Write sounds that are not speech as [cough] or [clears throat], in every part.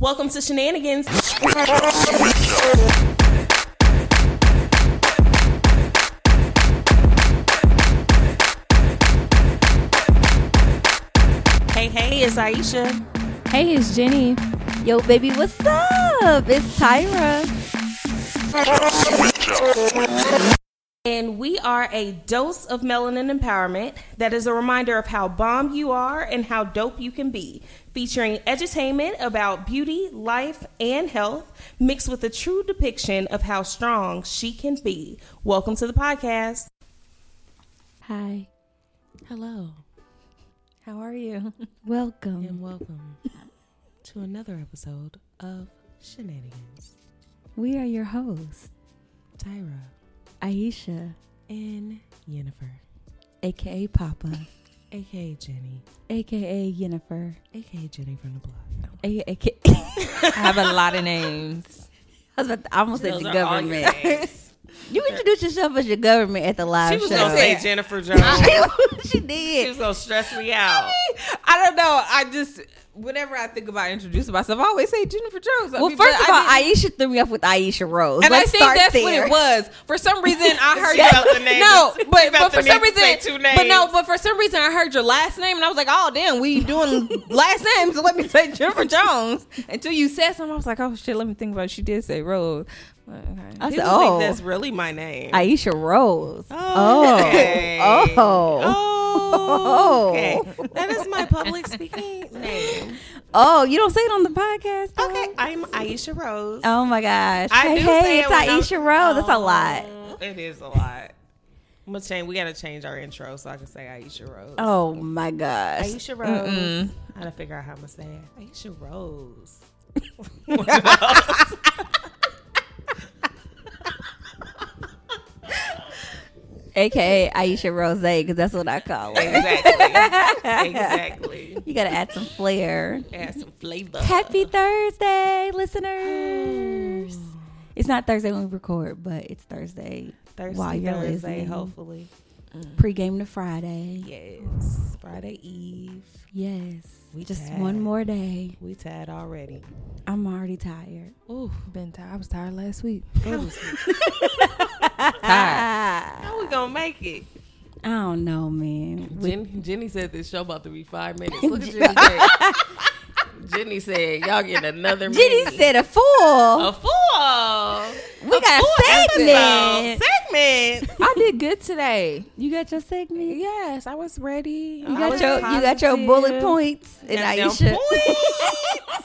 Welcome to Shenanigans. Hey, hey, it's Aisha. Hey, it's Jenny. Yo, baby, what's up? It's Tyra. And we are a dose of melanin empowerment that is a reminder of how bomb you are and how dope you can be. Featuring edutainment about beauty, life, and health, mixed with a true depiction of how strong she can be. Welcome to the podcast. Hi. Hello, how are you? Welcome. And welcome to another episode of Shenanigans. We are your hosts, Tyra Aisha, and Yennefer, aka Papa, [laughs] aka Jenny, aka Yennefer, aka Jenny from the block. aka. [laughs] I have a lot of names. [laughs] I was about to, I almost said Those the are all your government. Names. You introduced yourself as your government at the live show. She was show. gonna say Jennifer Jones. [laughs] she did. she was gonna stress me out. I don't know. I just whenever I think about introducing myself, I always say Jennifer Jones. I Well, mean, first of all, Aisha threw me off with Aisha Rose. and Let's I think start that's there. what it was. For some reason, I [laughs] heard She felt name. no, but, felt but for some need say reason, two but no, but for some reason, I heard your last name, and I was like, oh damn, we doing [laughs] last names, so let me say Jennifer Jones. Until you said something, I was like, oh shit, let me think about. it. She did say Rose. Okay. I People said, oh, think that's really my name. Aisha Rose. Oh, oh. okay. Oh. Oh, okay. [laughs] [laughs] That is my public speaking name. Oh, you don't say it on the podcast? though? Okay, I'm Aisha Rose. Oh my gosh. I hey, do hey, say it's it when I'm- Aisha Rose. That's a oh, lot. Oh, It is a lot. I'm gonna change. We gotta change our intro so I can say Aisha Rose. Oh my gosh. Aisha Rose. I gotta figure out how I'm gonna say it. Aisha Rose. [laughs] AKA Aisha Rose, because that's what I call her. exactly. [laughs] exactly. You gotta add some flair. Add some flavor. Happy Thursday, listeners. It's not Thursday when we record, but it's Thursday. Thursday, while you're Thursday, listening. hopefully. Mm. Pre-game to Friday. Yes. Friday Eve. Yes. We Just tired. one more day. We tired already. I'm already tired. Ooh, been tired. I was tired last week. How, Ah, [laughs] how we gonna make it? I don't know, man. We- Jenny said this show about to be five minutes. [laughs] Look at Jenny. Day. [laughs] Jenny said, "Y'all getting another Jenny minute." said a fool. a full. we got a segment. Segment. I did good today. You got your segment. Yes, I was ready. You I got was your you got your bullet points, and Goddamn Aisha. points.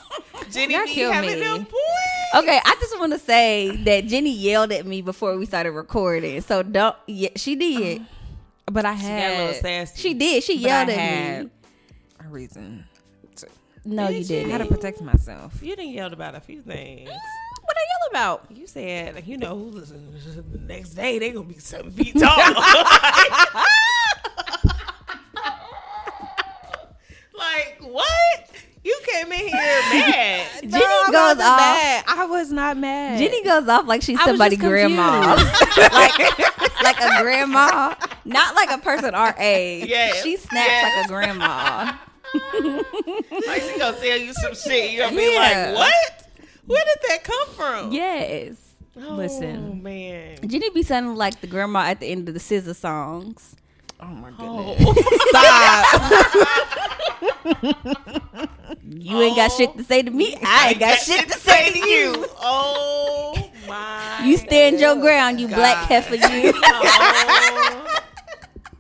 [laughs] Jenny Y'all be kill having me. them points. Okay, I just want to say that Jenny yelled at me before we started recording. So don't. Yeah, she did. Oh. But I She got a had little sassy. She did. She but I yelled at had me. a reason. To, No, Did you you? didn't. I had to protect myself. You didn't yell about a few things. Mm, what I yell about? You said, like, you know, who listen, the next day they gonna be seven feet tall. [laughs] like what? You came in here mad. [laughs] Jenny No, I goes wasn't off. mad. I was not mad. Jenny goes off like she's I was somebody grandma, [laughs] like like a grandma, not like a person our age. Yes, she snaps yes. like a grandma. [laughs] Like she gonna tell you some shit. You gonna be Yeah. like, what? Where did that come from? Yes. Listen. Oh, Listen. man. Jenny be sounding like the grandma at the end of the scissor songs. Oh my Oh. [laughs] Stop. [laughs] You ain't got shit to say to me. I ain't got, shit to say to you. Oh my. You stand your ground, you black heifer. You. Oh.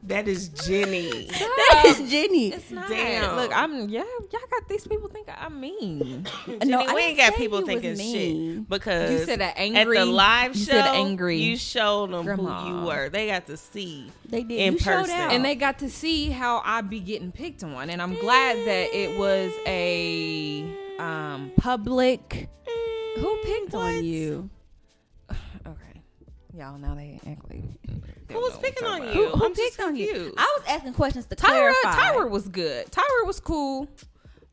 That is Jenny. that is Jenny. It's not. Damn. Look, I'm yeah. Y'all got these people think I'm mean. [coughs] Jenny, No, we didn't ain't got people thinking shit because You said that angry- at the live you show. said angry You showed them grandma. who you were. They got to see. They did. In you person. out. and they got to see how I be getting picked on, and I'm glad that it was a um public. Who picked What? on you? Okay, y'all now they act like they Who was picking on you? about. Who I'm picked on you? I was asking questions to Tyra, clarify. Tyra was good. Tyra was cool.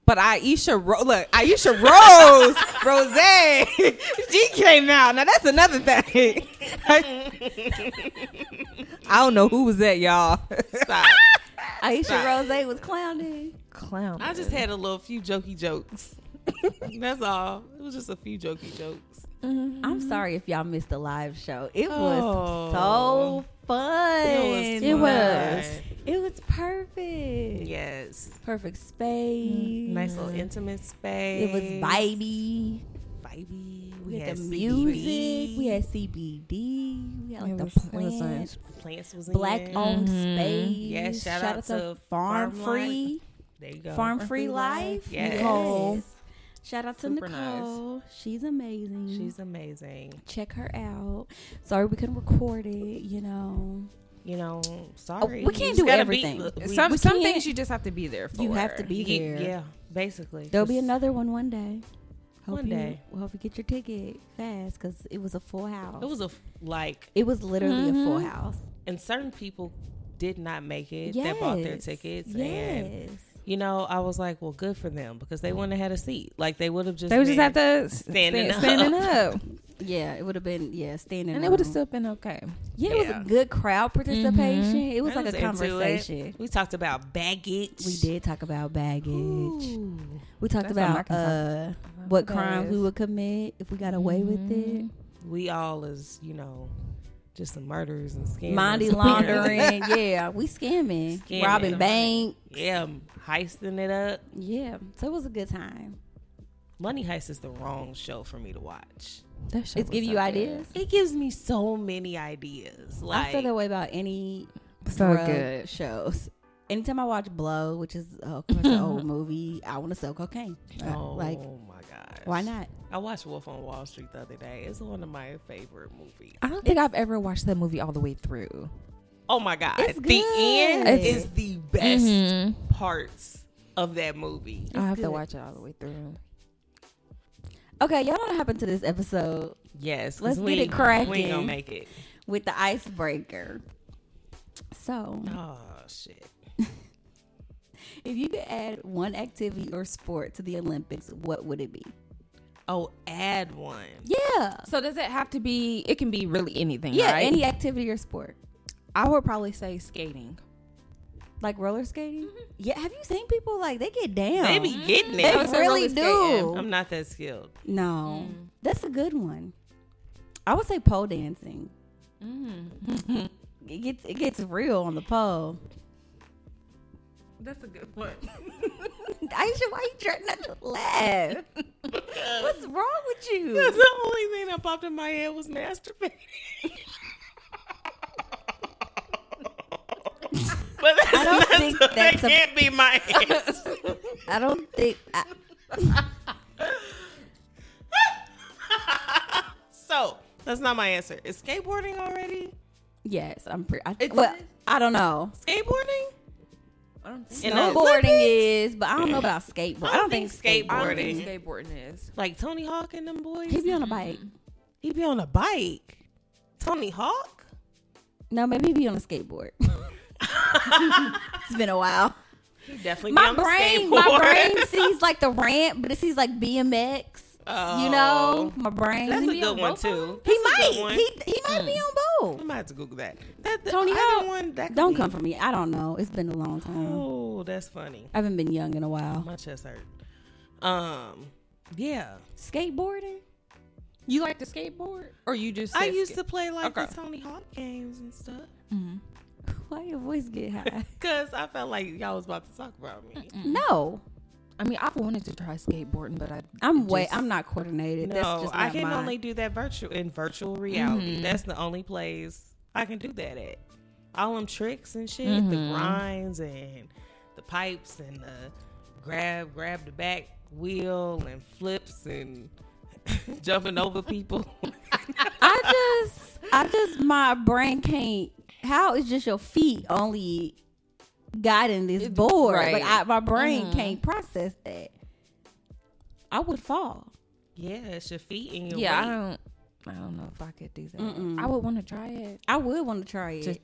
But Aisha, Ro- look, Aisha Rose, [laughs] Rose, [laughs] she came out. Now that's another thing. [laughs] I don't know who was that, y'all. Stop. Aisha Stop. Rose was clowning. Clown. I just had a little few jokey jokes. That's all. It was just a few jokey jokes. I'm sorry if y'all missed the live show. It Oh. was so fun. It was. fun. It was perfect. Yes. Perfect space. Nice little intimate space. It was vibey. Vibey. We, We had had the CBD. music. We had CBD. We had like It the was- it was plants. Plants was in Black it. owned Mhm. space. Yeah, shout out to Farm Farm Free. There you go. Farm Farm Free Free Life. Life. Yes. Nicole. Shout out to Super nice. Nicole. She's amazing. She's amazing. check her out. Sorry we couldn't record it, you know. You know, sorry. Oh, we can't do everything. Be, we, some we some things you just have to be there for. You have to be Ye- there. Yeah, basically. There'll be another one one day. Hope One you, day. we hope you get your ticket fast because it was a full house. It was a like, It was literally a full Mhm. house. and certain people did not make it Yes. that bought their tickets, Yes. and you know, I was like, well, good for them because they wouldn't have had a seat. Like they would have just They would just have to standing stand, standing up. up, [laughs] Yeah, it would have been yeah standing. Up. And it would have still been okay. yeah, it was a good crowd participation. Mhm. It was I like a conversation. We talked about baggage. We did talk about baggage. Ooh. We talked That's something I about can talk uh, what about. crimes we would commit if we got away with it. Mhm. We all as you know, just some murderers and scammers. Money [laughs] laundering, yeah, we scamming, Scamming. robbing bank, Yeah, heisting it up. yeah. So it was a good time. Money Heist is the wrong show for me to watch. That shit It's was giving so you good. ideas. It gives me so many ideas. Like I feel that way about any So drug good. shows. Anytime I watch Blow, which is uh, of course an old [laughs] movie, I want to sell cocaine. Uh, oh like, my gosh, why not? I watched Wolf on Wall Street the other day. It's one of my favorite movies. I don't think I've ever watched that movie all the way through. Oh my god, It's the good. end It's- is the best Mhm. parts of that movie. I have good. to watch it all the way through. Okay, y'all know what happened to this episode Yes, Let's we, get it ain't- cracking. We ain't gonna make it. with the icebreaker. So, Oh shit. If you could add one activity or sport to the Olympics, what would it be? Oh, add one. Yeah. So does it have to be? It can be really anything. Yeah, right? any activity or sport. I would probably say skating. Like roller skating? Yeah, have you seen people like they get down? They be getting They it. I would say really roller do. skating. I'm not that skilled. No. Mm. That's a good one. I would say pole dancing. Mm. It gets it gets real on the pole. That's a good one. [laughs] Aisha, why you trying not to laugh? [laughs] What's wrong with you? [laughs] the only thing that popped in my head was masturbating. but that's I don't think that that's a- can't be my answer. I don't think I, so that's not my answer. Is skateboarding already? yes, I'm pretty. I, well, I don't know. Skateboarding? I don't think Snowboarding is, but I don't know about skateboard. I don't think think I don't think skateboarding is. Like Tony Hawk and them boys? He'd be on a bike. He'd be on a bike. Tony Hawk? No, maybe he'd be on a skateboard. [laughs] it's been a while. He definitely My be on the brain, my skateboard. brain [laughs] sees like the ramp, but it sees like BMX. Oh. You know, my brain. That's a good one too. of them. That's He might. He he might be on both. I might have to Google that. that the, Tony either Hawk. One, that Don't be- come for me. I don't know. It's been a long time. Oh, that's funny. I haven't been young in a while. My chest hurt. Um, yeah. Skateboarding? You like to skateboard, or you just? I used skate- to play like Okay. the Tony Hawk games and stuff. Mhm. [laughs] Why your voice get high? [laughs] Cause I felt like y'all was about to talk about me. no, I mean, I've wanted to try skateboarding, but I I'm way. I'm not coordinated. That's No, just I can mine. only do that virtual in virtual reality. Mhm. That's the only place I can do that at. All them tricks and shit, the Mhm. grinds and the pipes and the grab grab the back wheel and flips and [laughs] jumping over people. [laughs] I just, I just, my brain can't. How is just your feet only guiding this board? right. Like I, my brain Mhm. can't process that. I would fall. yeah, it's your feet and your yeah, I don't. I don't know if I could do that. Mm-mm. I would want to try it I would want to try it. Just-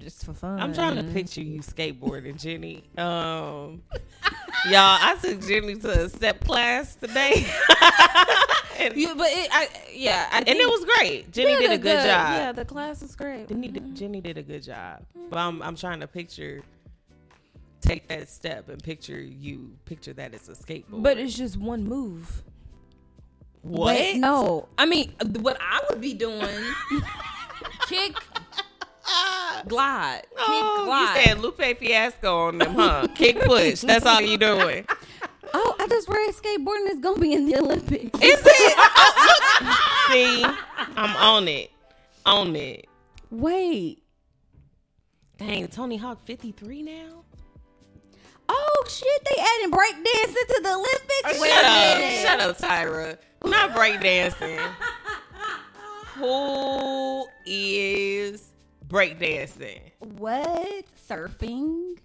just for fun. I'm trying to picture you skateboarding, Jenny. Um, [laughs] y'all, I took Jenny to a step class today, [laughs] and, You, but it, I, yeah, I and it was great. Jenny did a good, job. Yeah, the class was great. Jenny did, Jenny did a good job. But I'm I'm trying to picture take that step and picture you picture that as a skateboard. But it's just one move. what? Wait, no. I mean, uh, what I would be doing, kick, glide, kick, Oh, glide. you said Lupe Fiasco on them, huh? [laughs] Kick push. That's all you doing. Oh, I just read skateboarding is gonna be in the Olympics. Is it? [laughs] Oh, look. See, I'm on it. On it. Wait. Dang, Tony Hawk 53 now? Oh shit, they adding breakdancing to the Olympics. Oh, Wait Shut up. minute. Shut up, Tyra. Not breakdancing. [laughs] Who is breakdancing? What? Surfing?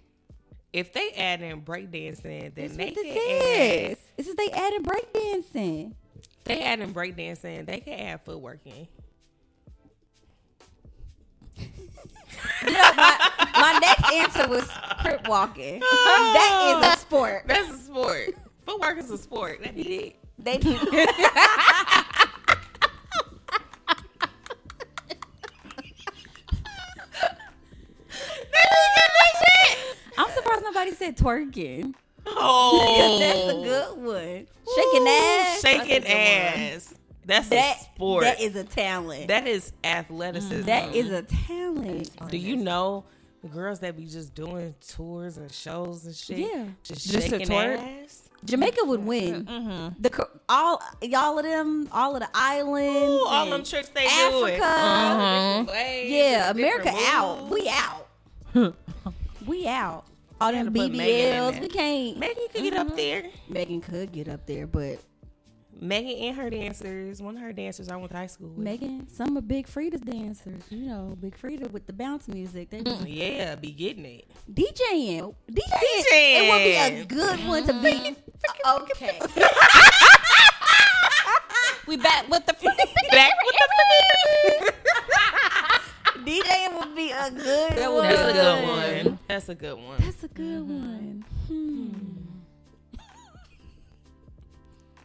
If they add in breakdancing, then That's they what this can add, is. This is they adding breakdancing. they add in breakdancing, they can add footwork in. My, my next answer was crip walking. that is a sport. That's a sport. Footwork is a sport. Be it. They I'm surprised nobody said twerking. Oh, [laughs] That's a good one. Shaking ass. Shaking That's a good one. ass. That's That a sport. that is a talent. that is athleticism. Mm. that is a talent. Oh, Do you know the girls that be just doing tours and shows and shit? Yeah. just, Just to shaking twerk? ass. Jamaica would win. Mm-hmm. Mm-hmm. The all y'all of them, all of the islands, Ooh, all them tricks they Africa. doing. All the different Yeah, America out. We out. [laughs] we out. All Gotta them put Megan in BBLs. We can't. Megan could get up there. Megan could get up there, but Megan and her dancers. One of her dancers I went to high school with. Megan, some of Big Freedia's dancers, you know, Big Freedia with the bounce music. They be Yeah, be getting it. DJing. DJing. It would be a good one to be. Okay. we back with the Back with the DJing would be a good That one. would be That's a good one. That's a good one. That's a good mm-hmm. one.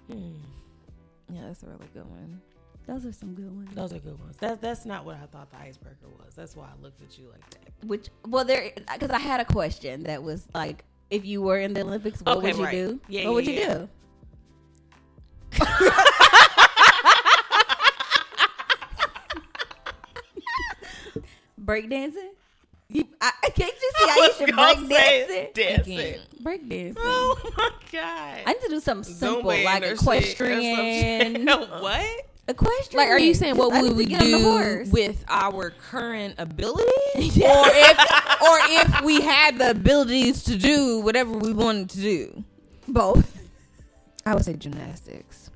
Hmm. hmm. Yeah, that's a really good one. Those are some good ones. Those are good ones. That's that's not what I thought the icebreaker was. That's why I looked at you like that. Which, well, there, because I had a question that was like, if you were in the Olympics, what Okay, would you right. do? Yeah, what would yeah, you yeah. do? [laughs] [laughs] Breakdancing? You, I, I can't you see how you was should gonna break say dancing? dancing. Oh my god. I need to do something simple Zumba like or shit or equestrian. something. [laughs] what? Equestrian. Like, are you saying what would we need to would get on the do with our current ability, [laughs] Yeah. or if, or if we had the abilities to do whatever we wanted to do? both? I would say gymnastics.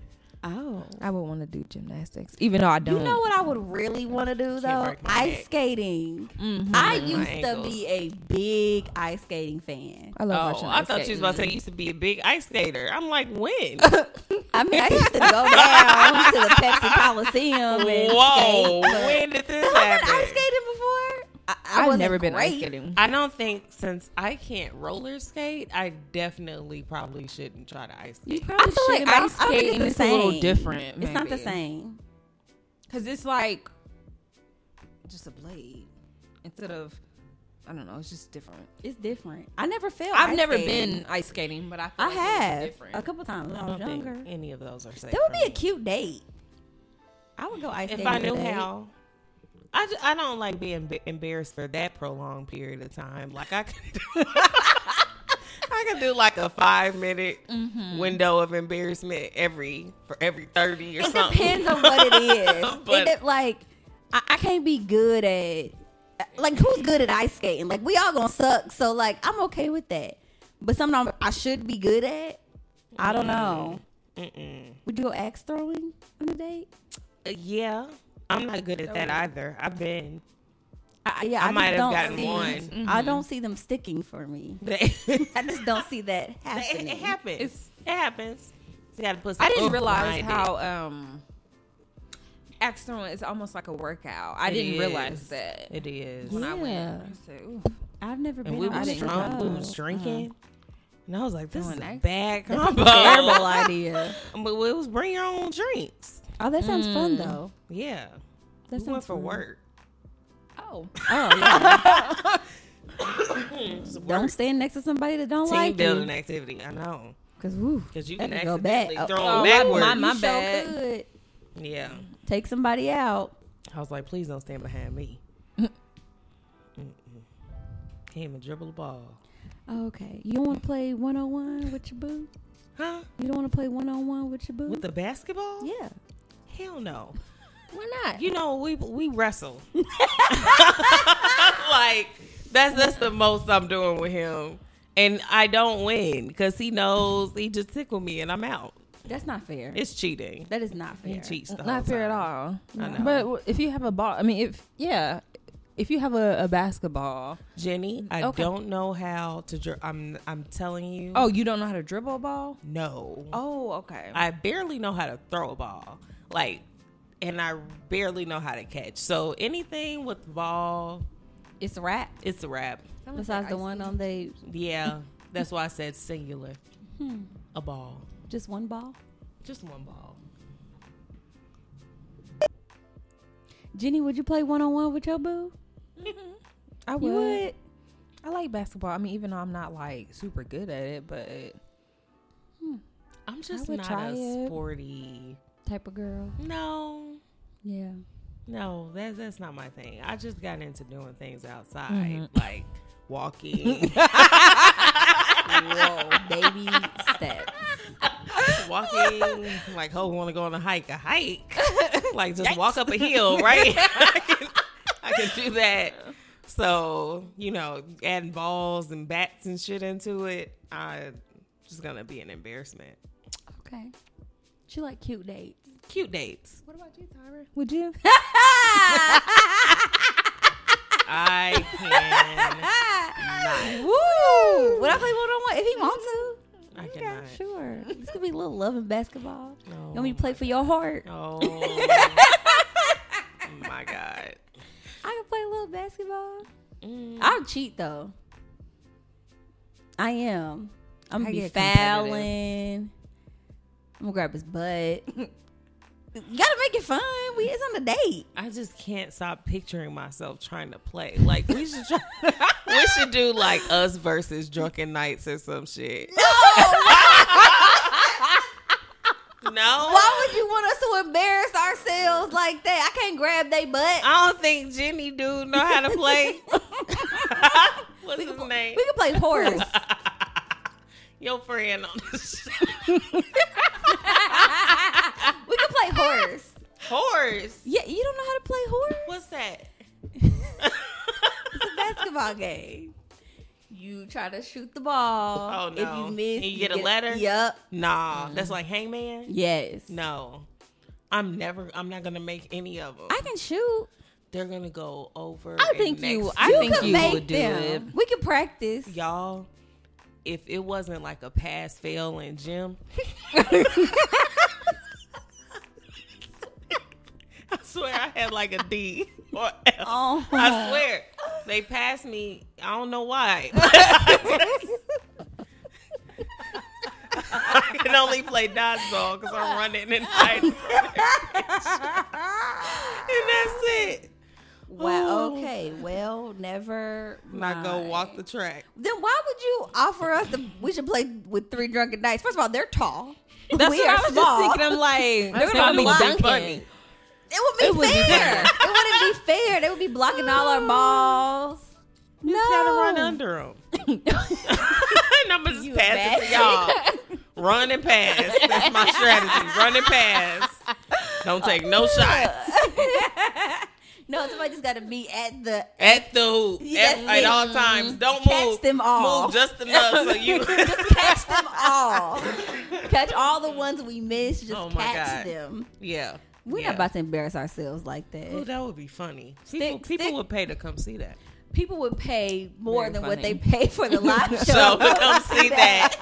Oh. I would want to do gymnastics, even though I don't. You know what I would really want to do though? Ice neck. skating. Mhm. I my used to be a big ice skating fan. I love watching Oh, I ice thought you was about to say skating. you used to be a big ice skater. I'm like, when? [laughs] I mean, I used to go down to the Pepsi Coliseum and Whoa, skate. but- when did this Have I been happen? ice skating before? I, I I've wasn't never been ice skating. I don't think since I can't roller skate, I definitely probably shouldn't try to ice skate. You skate. probably I feel should. like I don't- ice I skating it's is the a little same. different. It's not the maybe. same. Cause it's like just a blade instead of I don't know. It's just different. It's different. I never felt. I've ice never skating. been ice skating, but I feel I like it was have different. a couple times when I I was don't think younger. any of those are safe. That would for be a cute date. I would go ice if skating. If I for knew a date. how. I, ju- I don't like being embarrassed for that prolonged period of time. Like I could, [laughs] I could do like a five minute window of embarrassment every for every thirty or It something. It depends on what it [laughs] is. But- it, like I, I can't be good at like who's good at ice skating? Like we all gonna suck. So like I'm okay with that. But something I should be good at. I don't know. Mm-mm. Would you go axe throwing on a date? Uh, yeah, I'm not good at that either. I've been. I, yeah, I I, might have gotten see, one. Mm-hmm. I don't see them sticking for me. [laughs] I just don't see that happening. it happens. It's- it happens. You gotta put some I didn't realize behind it. how um axe throwing is almost like a workout. I It didn't is. realize that it is. when I Yeah. went. I said, I've never been. we on was drunk, we was drinking. Uh-huh. And I was like, this Doing is a that? bad That's a combo. terrible [laughs] idea. But it was bring your own drinks. Oh, that sounds fun mm. though. Yeah. That we went for fun. work. Oh, Oh, [laughs] yeah. Don't stand next to somebody that don't team like building you. activity. I know Cause woo, because you that can go back. Oh, throw oh, them backwards. my- my you bad. Sure could. yeah, Take somebody out. I was like, please don't stand behind me. [laughs] Mm-mm. Can't even dribble the ball, Okay, you don't want to play one on one with your boo. huh? You don't want to play one on one with your boo. With the basketball? yeah. Hell no. Why not? You know, we we wrestle. [laughs] [laughs] like that's that's the most I'm doing with him, and I don't win because he knows he just tickled me and I'm out. That's not fair. It's cheating. that is not He fair. cheats the whole not fair at time. all. I know. But if you have a ball, I mean, if yeah, if you have a, a basketball, Jenny, I Okay. don't know how to. Dri- I'm I'm telling you. oh, you don't know how to dribble a ball? no. Oh, okay. I barely know how to throw a ball. Like, and I barely know how to catch. So anything with ball, It's a wrap. it's a wrap. Besides the one on the Yeah, that's why I said singular. Hmm. A ball, just one ball. just one ball. Jenny, would you play one on one with your boo? Mm-hmm. I You would. would. I like basketball. I mean, even though I'm not like super good at it, but hmm. I'm just not try a it. sporty. Type of girl. No, Yeah. no, that's that's not my thing. I just got into doing things outside, Mhm. like walking, [laughs] Whoa, baby steps. walking. Like, oh, want to go on a hike? A hike? [laughs] like, just walk up a hill, right? [laughs] I, can, I can do that. So, you know, adding balls and bats and shit into it, I just gonna be an embarrassment. Okay. She like cute dates. Cute dates. what about you, Tyra? Would you? [laughs] [laughs] I can. Woo! Would I play one on one if he wants to? I Okay, cannot. sure. This could be a little love and basketball. No. You want me to play for your heart? [laughs] Oh my god. I can play a little basketball. Mm. I'll cheat though. I am. I'm gonna be get fouling. I'm gonna grab his butt. [laughs] you gotta make it fun. We it's on a date. I just can't stop picturing myself trying to play. Like we should try, we should do like us versus drunken nights or some shit. No. [laughs] No. Why would you want us to embarrass ourselves like that? I can't grab they butt. I don't think Jenny do know how to play. [laughs] What's his name? We can play horse. Your friend on the [laughs] show. we can play horse. Horse. Yeah, you don't know how to play horse? What's that? It's a basketball game. You try to shoot the ball. Oh, If no. you miss, And you get a letter? Yep. Nah, mm-hmm. that's like hangman. Yes. No, I'm never. I'm not gonna make any of them. I can shoot. They're gonna go over. I and think you- I you think could you make would do them. it. We can practice. y'all. If it wasn't like a pass fail in gym, [laughs] I swear I had like a D or F. Oh. I swear they passed me. I don't know why. [laughs] I can only play dodgeball because I'm running and hiding, [laughs] and that's it. Wow. Oh. Okay. Well, never. Not go mind. walk the track. Then why would you offer us the? We should play with three drunken knights. First of all, they're tall. That's we what are I was small. just thinking. I'm like, they're gonna be not dunking. funny. It would be It would be fair. it wouldn't be fair. They would be blocking all our balls. You no. just gotta run under them. and [laughs] I'm gonna just pass it to y'all. [laughs] Run and pass. That's my strategy. Run and pass. Don't take no shots [laughs] no, somebody just got to be at the. at the hoop [laughs] at, at all times. Don't Catch move. them all. Move just enough so you. [laughs] [laughs] just catch them all. catch all the ones we missed. Just Oh my catch God. them. yeah. We're yeah. not about to embarrass ourselves like that. Oh, that would be funny. Stick- People, people stick- would pay to come see that. People would pay more Very than what they pay for the live show. So to come see that.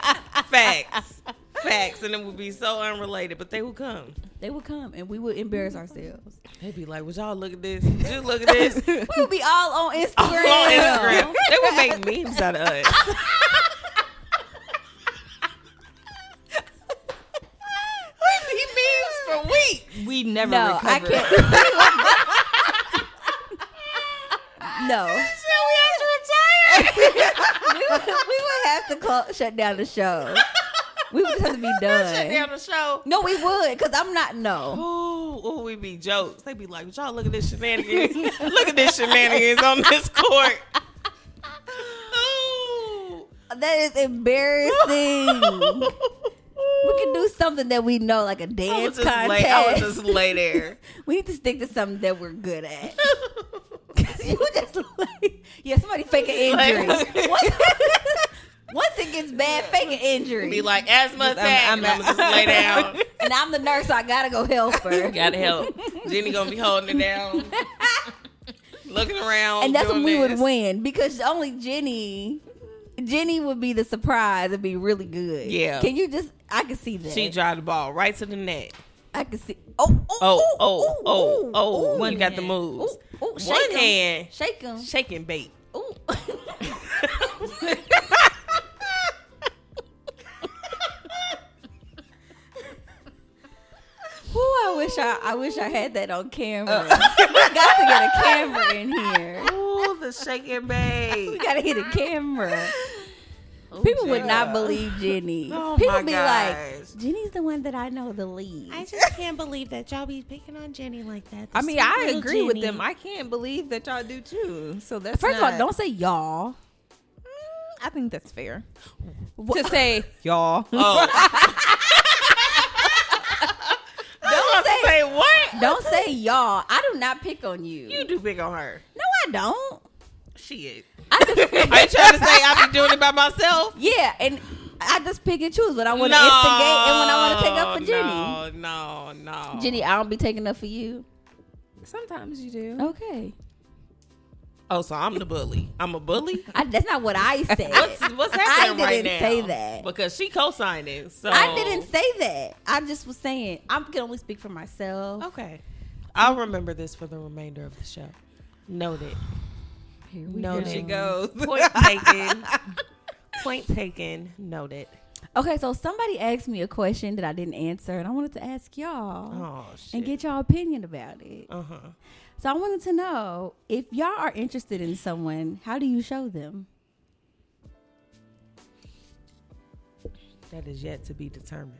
Facts. Facts. And it would be so unrelated, but they would come. They would come and we would embarrass ourselves. They'd be like, Would y'all look at this? Would you [laughs] look at this? we would be all on Instagram. [laughs] All on Instagram. They would make [laughs] memes out of us. we need memes for weeks. We never No, I can't. no. So we have to retire. we, would, we would have to call, shut down the show. We would have to be [laughs] done. down the show. No, we would, cause I'm not. No, Ooh, ooh, we be jokes. They'd be like, y'all look at this shenanigans. [laughs] look at this shenanigans on this court. Ooh. that is embarrassing. [laughs] we can do something that we know, like a I dance just contest. lay. I would just lay there. we need to stick to something that we're good at. you just like, yeah, somebody fake an injury. Like- once, once it gets bad, fake an injury. Be like asthma I'm- attack. I'm and I'm, gonna just lay down. [laughs] and I'm the nurse, so I gotta go help her. Gotta help. Jenny gonna be holding it down, [laughs] looking around. and that's when we this. would win because only Jenny, Jenny would be the surprise and be really good. Yeah. Can you just? I can see that. She drive the ball right to the net. I can see. Oh, oh, Oh, oh, oh, oh, oh! ooh. Oh, you oh. got the hand. moves. Ooh, ooh, shake One 'em. hand, Shake them. shaking bait. Ooh. [laughs] Ooh, I wish I, I wish I had that on camera. Uh. [laughs] we got to get a camera in here. Ooh, the shaking We bait. gotta hit a camera. People would not believe Jenny. [laughs] Oh, People my be gosh. like, Jenny's the one that I know the least. I just can't believe that y'all be picking on Jenny like that. I mean, I little agree with them. I can't believe that y'all do too. So that's First of all, don't say y'all. Mm, I think that's fair What? to say [laughs] y'all. Oh, don't say- say what? [laughs] Don't say y'all. I do not pick on you. You do pick on her. no, I don't. She is. I just, [laughs] Are you trying to say I be doing it by myself? yeah, and I just pick and choose when I want to instigate and when I want to take up for Jenny. No, no, no. Jenny, I don't be taking up for you. Sometimes you do. Okay, Oh, so I'm the bully. I'm a bully. [laughs] I, that's not what I said. What's what's I happening didn't say that. because she co-signing. So I didn't say that. I just was saying I can only speak for myself. Okay, I'll remember this for the remainder of the show. Noted. Here we Noted. go. She goes. Point taken. Point taken. Noted. Okay, so somebody asked me a question that I didn't answer, and I wanted to ask y'all Oh shit. and get y'all opinion about it. uh huh. So I wanted to know if y'all are interested in someone, how do you show them? That is yet to be determined.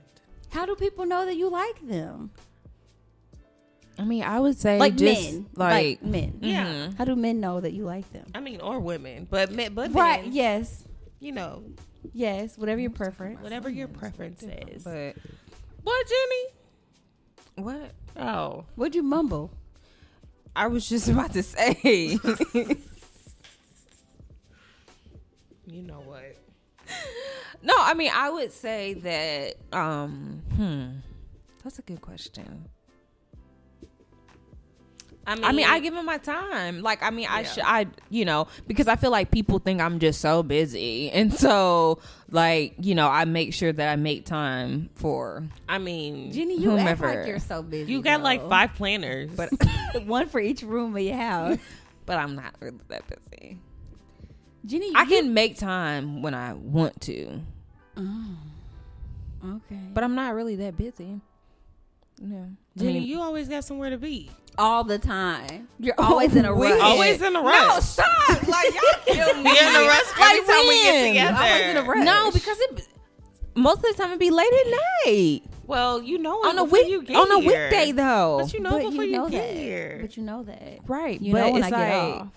How do people know that you like them? I mean, I would say Like just, men, like, like men. Yeah. mhm. How do men know that you like them? I mean, or women, but men, but Right? men, Yes. you know, Yes. Whatever your preference. whatever your preference is. But What, Jenny? what? Oh, What'd you mumble? I was just about to say. [laughs] you know what? no, I mean, I would say that. Um, hmm, that's a good question. I mean, I mean, I give him my time. Like, I mean, I Yeah. should, I, you know, because I feel like people think I'm just so busy, [laughs] and so, like, you know, I make sure that I make time for. I mean, Jenny, you act like you're so busy. you got like five planners, But, [laughs] [laughs] one for each room of your house. but I'm not really that busy. Jenny, I you- can make time when I want to, oh, Okay. but I'm not really that busy. Yeah, Jenny, I mean, you always got somewhere to be. All the time. You're always in a We- rush. Always in a rush. No, stop! Like y'all [laughs] kill me. Be in a rush every Like time we get together. Always in a rush. No, because it most of the time it be late at night Well, you know on a week you get on a here. weekday though. But you know but before you you, get that. here. But you know that. right? You but know when it's I get like- off.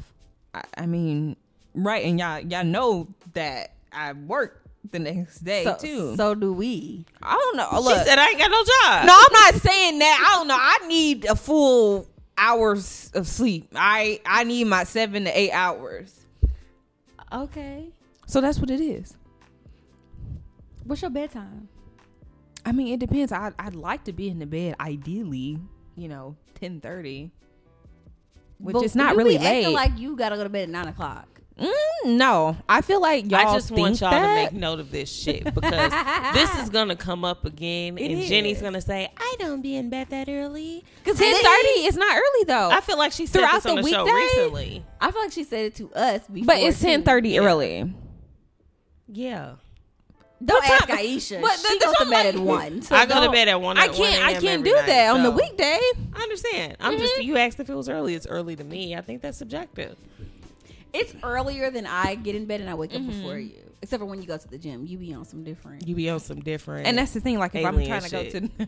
I, I mean, right, and y'all y'all know that I work the next day So, too. so do we. I don't know. she said I ain't got no job. no, I'm not saying that. I don't know. I need a full hours of sleep. I I need my seven to eight hours. Okay. So that's what it is. What's your bedtime? I mean, it depends. I I'd like to be in the bed ideally, you know, ten thirty, which But is not you really be acting late. like you gotta go to bed at nine o'clock. Mm, no, I feel like y'all I just think want y'all that. to make note of this shit because this is gonna come up again, [laughs] It and Jenny's gonna say, "I don't be in bed that early." Because ten thirty is not early though. I feel like she said Throughout this on the the, show weekday? recently. I feel like she said it to us before. but it's ten thirty Yeah. early. Yeah, Don't What ask time- Aisha. But she that's goes to bed I'm at one. So I go to bed at one. I can't. I can't do night, that on the weekday. I understand. I'm just you asked if it was early. It's early to me. I think that's subjective. It's earlier than I get in bed and I wake up mm-hmm. before you. Except for when you go to the gym, you be on some different. You be on some different. And that's the thing. Like if I'm trying to go shit. to, [laughs]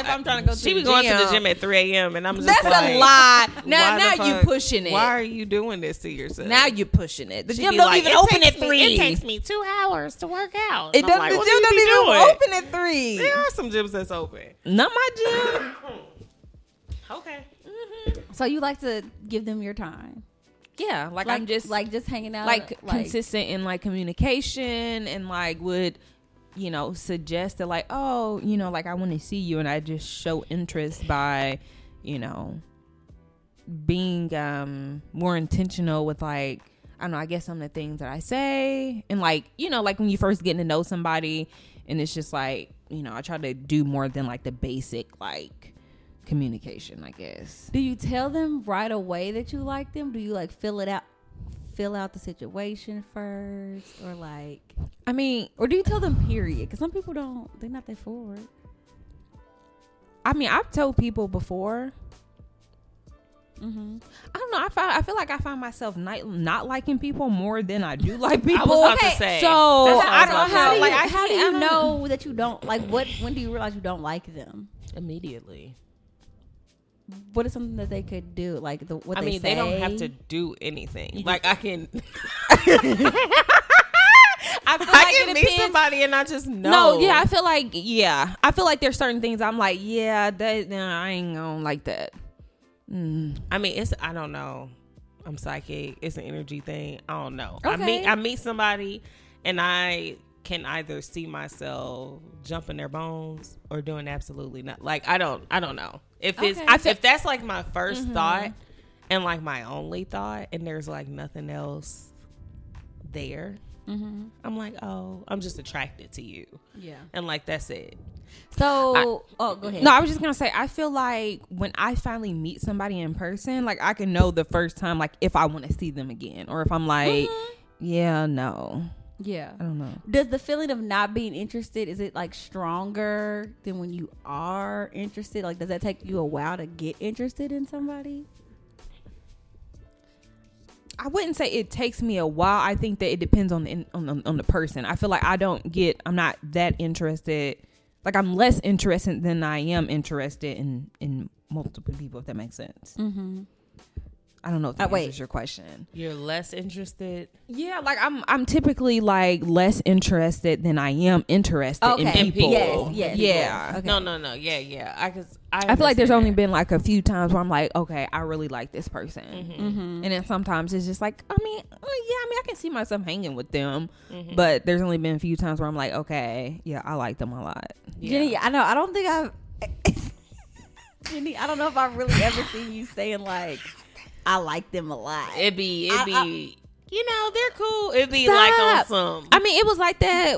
if I'm trying to go to, the gym. she the be going to the gym, gym at 3 a.m. and I'm just That's like, a lie. [laughs] Now, now the you pushing it. Why are you doing this to yourself? Now you're pushing it. The She gym be don't like, even open takes at me- three. it takes me two hours to work out. It doesn't. like, the what gym do don't even doing? open at three. There are some gyms that's open. Not my gym. [laughs] Okay. So you like to give them your time, Yeah, like, like I'm just like just hanging out, like, consistent in like communication and like would you know suggest that like oh you know like I want to see you and I just show interest by you know being um more intentional with like I don't know I guess some of the things that I say. And like you know like when you first getting to know somebody and it's just like you know I try to do more than like the basic like communication I guess Do you tell them right away that you like them? Do you like fill it out, fill out the situation first, or like, I mean or do you tell them period? Because some people don't. They're not that forward. I mean I've told people before Mm-hmm. I don't know. I find I feel like I find myself not not liking people more than I do like people. [laughs] I was about to say. so That's what I don't know how. Like I how do you I know that you don't like what? When do you realize you don't like them? Immediately. What is something that they could do? Like the what I they mean, say? they don't have to do anything. You like I can, [laughs] I feel I like can it meet somebody and I just know. No, yeah, I feel like yeah, I feel like there's certain things I'm like, yeah, that nah, I ain't gonna like that. Mm. I mean, it's I don't know. I'm psychic. It's an energy thing. I don't know. I meet I meet somebody, and I can either see myself jumping their bones or doing absolutely not. Like I don't. I don't know if it's Okay. I if that's like my 1st thought and like my only thought, and there's like nothing else there. Mm-hmm. I'm like, oh, I'm just attracted to you, Yeah. and like that's it. So, oh, go ahead. No, I was just gonna say I feel like when I finally meet somebody in person, like I can know the first time, like if I want to see them again, or if I'm like, yeah, no, yeah. I don't know. Does the feeling of not being interested is it like stronger than when you are interested? Like, does that take you a while to get interested in somebody? I wouldn't say it takes me a while. I think that it depends on the on the, on the person. I feel like I don't get. I'm not that interested. Like I'm less interested than I am interested in in multiple people. If that makes sense. Mm-hmm. I don't know if that Uh, wait. your question. You're less interested. Yeah, like I'm I'm typically like less interested than I am interested in Okay. In people. people. Yes, yes, yeah. Okay. No, no, no. Yeah, yeah. I cause I, I feel like there's understand only been like a few times where I'm like, okay, I really like this person. Mm-hmm. And then sometimes it's just like, I mean, uh, yeah, I mean, I can see myself hanging with them, Mm-hmm. but there's only been a few times where I'm like, okay, yeah, I like them a lot. Yeah. Jenny, I know. I don't think I've. [laughs] Jenny, I don't know if I've really ever seen you saying like, "I like them a lot." It'd be, it'd I- be, I- you know, they're cool. It'd be like on some. I mean, it was like that.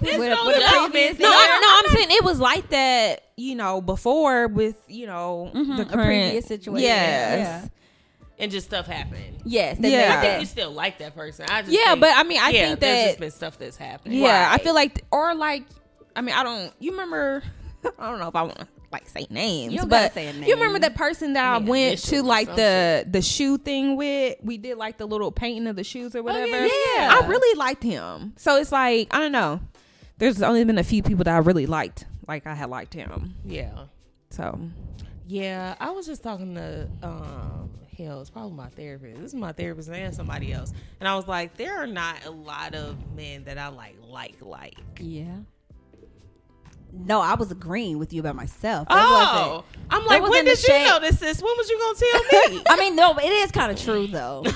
It's with- no with the judgment. No, Yeah. I, no, I'm saying it was like that, you know, before with, you know, Mhm, the a current previous situation. Yes. and just stuff happened. Yes. Yeah. I think that. you still like that person. I just Yeah, think- but I mean, I yeah, think there's that just been stuff that's happened. Yeah, I feel like, or like, I mean, I don't. You remember? [laughs] I don't know if I want to like say names, You but say a you remember that person that I Yeah, went to like the the shoe thing with? We did like the little painting of the shoes or whatever. yeah. I really liked him. So it's like I don't know. There's only been a few people that I really liked. Like I had liked him. Yeah, So yeah. I was just talking to um, hell. It's probably my therapist. This is my therapist and somebody else, and I was like, there are not a lot of men that I like, like, like. Yeah. No, I was agreeing with you about myself. That Oh, I'm like, when did you shade. notice this? When was you gonna tell [laughs] me? I mean, no, it is kind of true though. [laughs]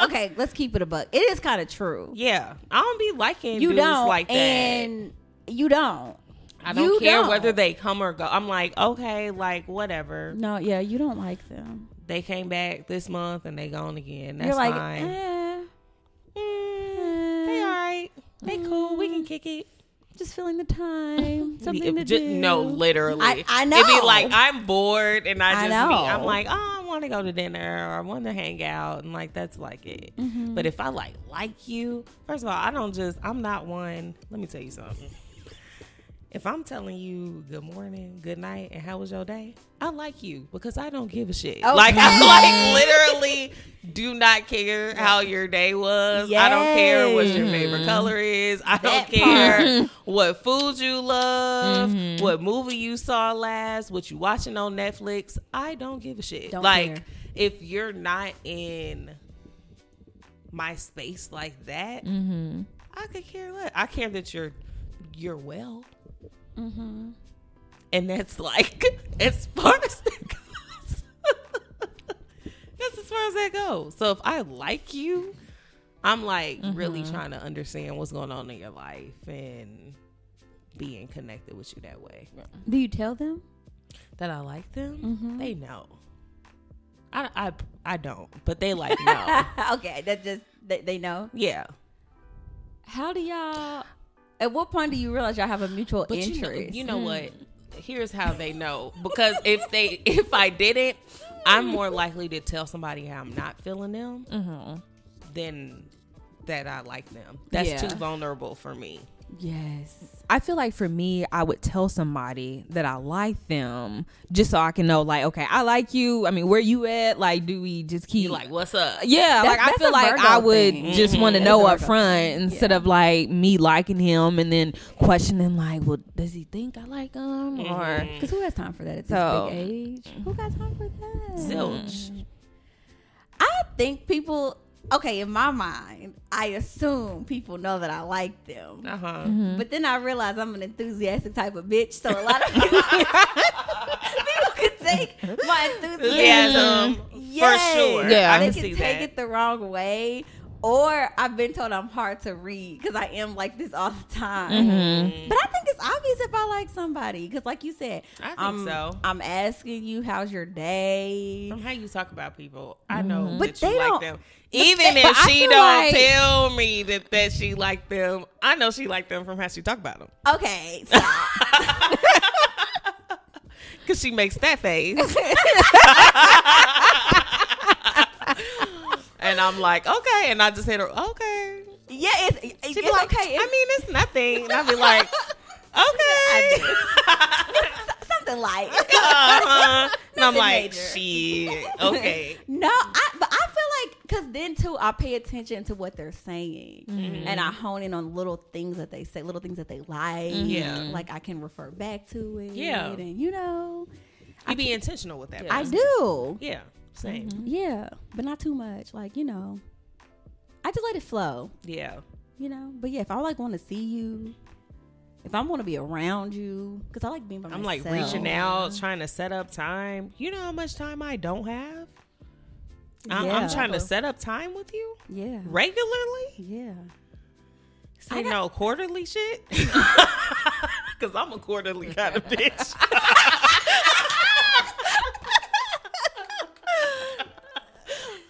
Okay, let's keep it a buck. It is kind of true. yeah, I don't be liking You don't, like that. and you don't. I don't you care don't. whether they come or go. I'm like, okay, like whatever. No, yeah, you don't like them. They came back this month and they gone again. That's You're like, fine. eh, Mm, they all right. They cool. We can kick it. Just filling the time. [laughs] Something It- to ju- do. No, literally. I- I It'd be like I'm bored and I I just know. be, I'm like, oh, I want to go to dinner or I want to hang out and like that's like it. Mm-hmm. But if I like like you, first of all, I don't just. I'm not one. Let me tell you something. If I'm telling you good morning, good night, and how was your day, I like you because I don't give a shit. Like I [laughs] like literally do not care how your day was. I don't care what your favorite color is. I don't That care [laughs] what food you love, Mm-hmm. what movie you saw last, what you watching on Netflix. I don't give a shit. Don't like care. if you're not in my space like that, Mm-hmm. I could care less. I care that you're you're well, Mm-hmm. and that's like [laughs] as far as that goes. [laughs] that's as far as that goes. So if I like you, I'm like really trying to understand what's going on in your life and being connected with you that way. Do you tell them? That I like them, Mm-hmm. they know. I, I I don't, but they like know. [laughs] okay, that just they, they know. yeah. How do y'all? At what point do you realize y'all have a mutual But you know, interest? you know hmm. what? Here's how they know. Because if they [laughs] if I didn't, I'm more likely to tell somebody how I'm not feeling them mm-hmm. than that I like them. That's Yeah. too vulnerable for me. Yes. I feel like for me, I would tell somebody that I like them just so I can know, like, okay, I like you. I mean, where you at? Like, do we just keep You like, what's up? Yeah, That- like I feel like Virgo I would thing. just mm-hmm. want to know That's a up front thing. instead Yeah. of like me liking him and then questioning like, well, does he think I like him or mm-hmm. Because who has time for that at this So- big age? Who got time for that? Zilch. Mm. I think people. Okay, in my mind, I assume people know that I like them. Uh huh. But then I realize I'm an enthusiastic type of bitch, so a lot of [laughs] people, people could take my enthusiasm. Enthusiasm, Yes. for sure. Yeah. I they can can see take that. it the wrong way. Or I've been told I'm hard to read because I am like this all the time. Mm-hmm. But I think it's obvious if I like somebody because, like you said, I think I'm, so. I'm asking you, "How's your day?" From how you talk about people, I know But that you they like don't- them. Even if she don't like- tell me that, that she like them, I know she like them from how she talk about them. Okay. [laughs] Cause she makes that face. [laughs] and I'm like, okay. And I just hit her, okay. yeah, it's, it's like, okay. I mean, it's nothing. And I'd be like, [laughs] okay. Something like. [laughs] uh-huh. [laughs] And I'm like, major. shit. [laughs] Okay. No, I but I feel like because then too, I pay attention to what they're saying, Mm-hmm. and I hone in on little things that they say, little things that they like. Yeah. like I can refer back to it. Yeah. and you know, You be intentional with that. I do. Yeah. Same. Yeah, but not too much. Like you know, I just let it flow. Yeah. You know, but yeah, if I like want to see you, if I want to be around you, because I like being by myself. I'm like reaching out, trying to set up time. You know how much time I don't have? I'm, I'm trying to set up time with you Yeah, regularly. yeah. Say no quarterly shit. [laughs] [laughs] Because I'm a quarterly kind of [laughs] bitch.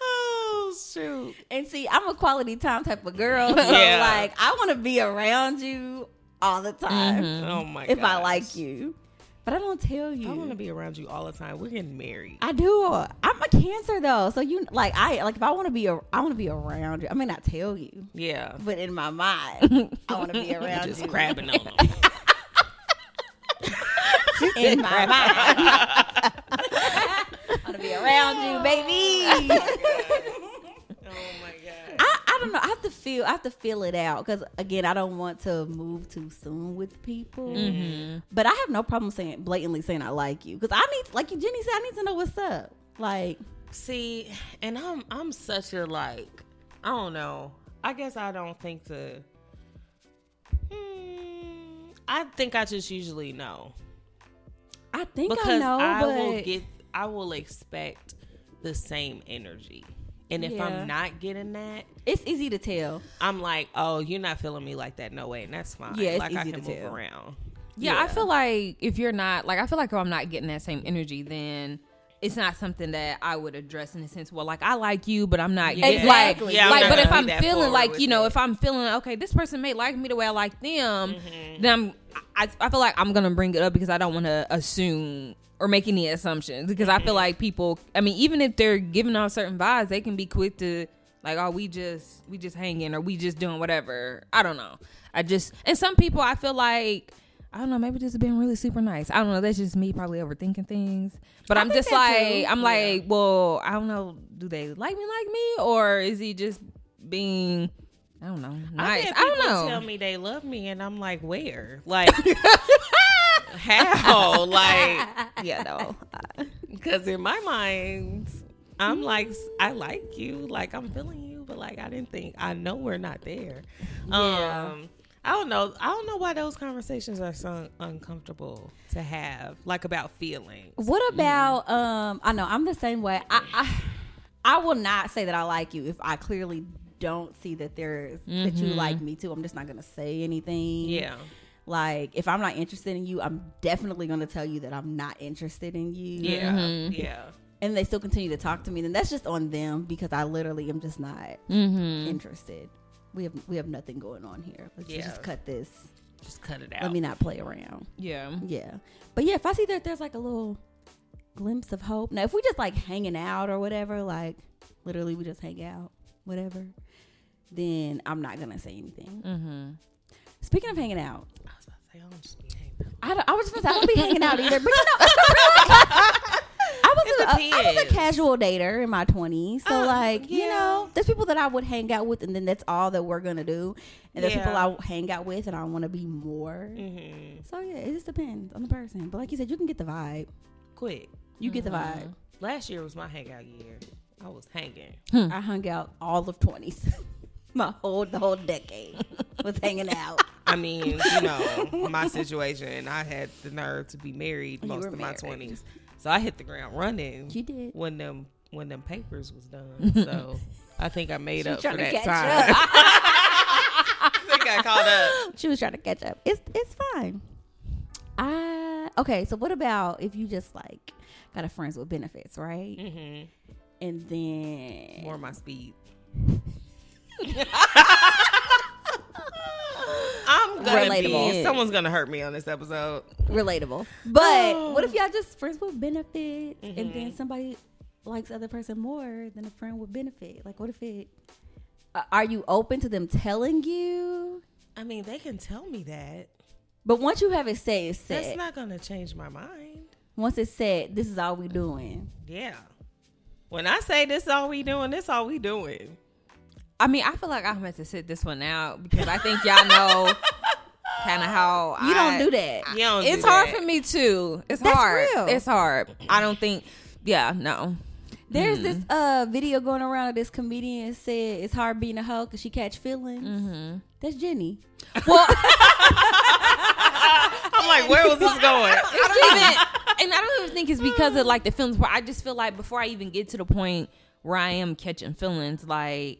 oh, shoot. And see, I'm a quality time type of girl. So Yeah. like I want to be around you all the time mm-hmm. Oh, my if I like you. But I don't tell you. I want to be around you all the time. We're getting married. I do. I'm a cancer though. So you like I like if I want to be a, I want to be around you. I may not tell you, Yeah. but in my mind, I want to be [laughs] around Just you. crabbing on them. [laughs] in my mind. [laughs] I want to be around you, baby. oh, my God. I, I don't know. I have to feel. I have to feel it out because again, I don't want to move too soon with people. Mm-hmm. But I have no problem saying blatantly saying I like you because I need, like you, Jenny said, I need to know what's up. Like, See, and I'm I'm such a like I don't know. I guess I don't think to. Hmm, I think I just usually know I think because I know, I but will get I will expect the same energy, and if Yeah. I'm not getting that, it's easy to tell. I'm like, oh, you're not feeling me like that. No way, and that's fine. Yeah, it's like I easy can to move tell. around. Yeah, I feel like if you're not like I feel like if I'm not getting that same energy, then it's not something that I would address in the sense, well, like I like you, but I'm not Yeah. like, Yeah, like. But if I'm feeling like you know, if I'm feeling okay, this person may like me the way I like them, Mm-hmm. then I'm, I, I feel like I'm gonna bring it up because I don't want to assume or make any assumptions because I feel like people. I mean, even if they're giving off certain vibes, they can be quick to like, oh, we just we just hanging or we just doing whatever. I don't know. I just and some people I feel like I don't know, maybe just being really super nice. I don't know. That's just me probably overthinking things. But I I'm just like, too. I'm like, well, I don't know. Do they like me like me, or is he just being, I don't know, nice? had I don't know. Tell me they love me, and I'm like, where? Like, [laughs] [laughs] how? Like, [laughs] yeah, no. because in my mind, I'm like, I like you, like I'm feeling you, but like I didn't think I know we're not there. Yeah. Um, I don't know. I don't know why those conversations are so uncomfortable to have, like about feelings. What about um I know I'm the same way. I I, I will not say that I like you if I clearly don't see that there's that you like me too. I'm just not gonna say anything. Yeah. Like if I'm not interested in you, I'm definitely gonna tell you that I'm not interested in you. Yeah. Yeah. And they still continue to talk to me, then that's just on them because I literally am just not Mm-hmm. interested. We have we have nothing going on here. Let's Yeah. just cut this. Just cut it out. Let me not play around. Yeah. Yeah. But yeah, if I see that there's like a little glimpse of hope. Now, if we just like hanging out or whatever, like literally we just hang out, whatever, then I'm not going to say anything. Mm-hmm. Speaking of hanging out, I was about to say, I don't just be hanging out. I, don't, I was just gonna say, I don't be hanging out either. But you know, [laughs] I was, It a, I was a casual dater in my 20s. So, Uh, like, you know, there's people that I would hang out with, and then that's all that we're going to do. And there's people Yeah. I hang out with, and I want to be more. Mm-hmm. So, yeah, it just depends on the person. But like you said, you can get the vibe. Quick. You get the vibe. Last year was my hangout year. I was hanging. I hung out all of twenties. [laughs] [laughs] My whole the whole decade was hanging out. I mean, you know, my situation, I had the nerve to be married You most of my twenties. So I hit the ground running You did. when them when them papers was done. [laughs] So I think I made She up for that time. [laughs] I think I caught up. She was trying to catch up. It's it's fine. I okay. So what about if you just like got a friends with benefits, right? hmm And then More my speed. [laughs] I'm gonna Relatable. be. Someone's gonna hurt me on this episode. relatable. But [sighs] what if y'all just friends with benefits, and Mm-hmm. then somebody likes the other person more than a friend with benefit? Like, what if it? Uh, are you open to them telling you? I mean, they can tell me that. But once you have it said, it's That's not gonna change my mind. Once it's said, this is all we doing. Yeah. When I say this all we doing, this all we doing. I mean, I feel like I'm meant to sit this one out because I think y'all know kind of how You don't do that. You don't It's do hard that. for me too. It's That's hard. real. It's hard. I don't think. Yeah, no. There's this uh video going around of this comedian said it's hard being a hoe because she catch feelings. Mm-hmm. That's Jenny. Well, [laughs] [laughs] I'm like, where was this going? I don't even, and I don't even think it's because of like the feelings. But I just feel like before I even get to the point where I am catching feelings, like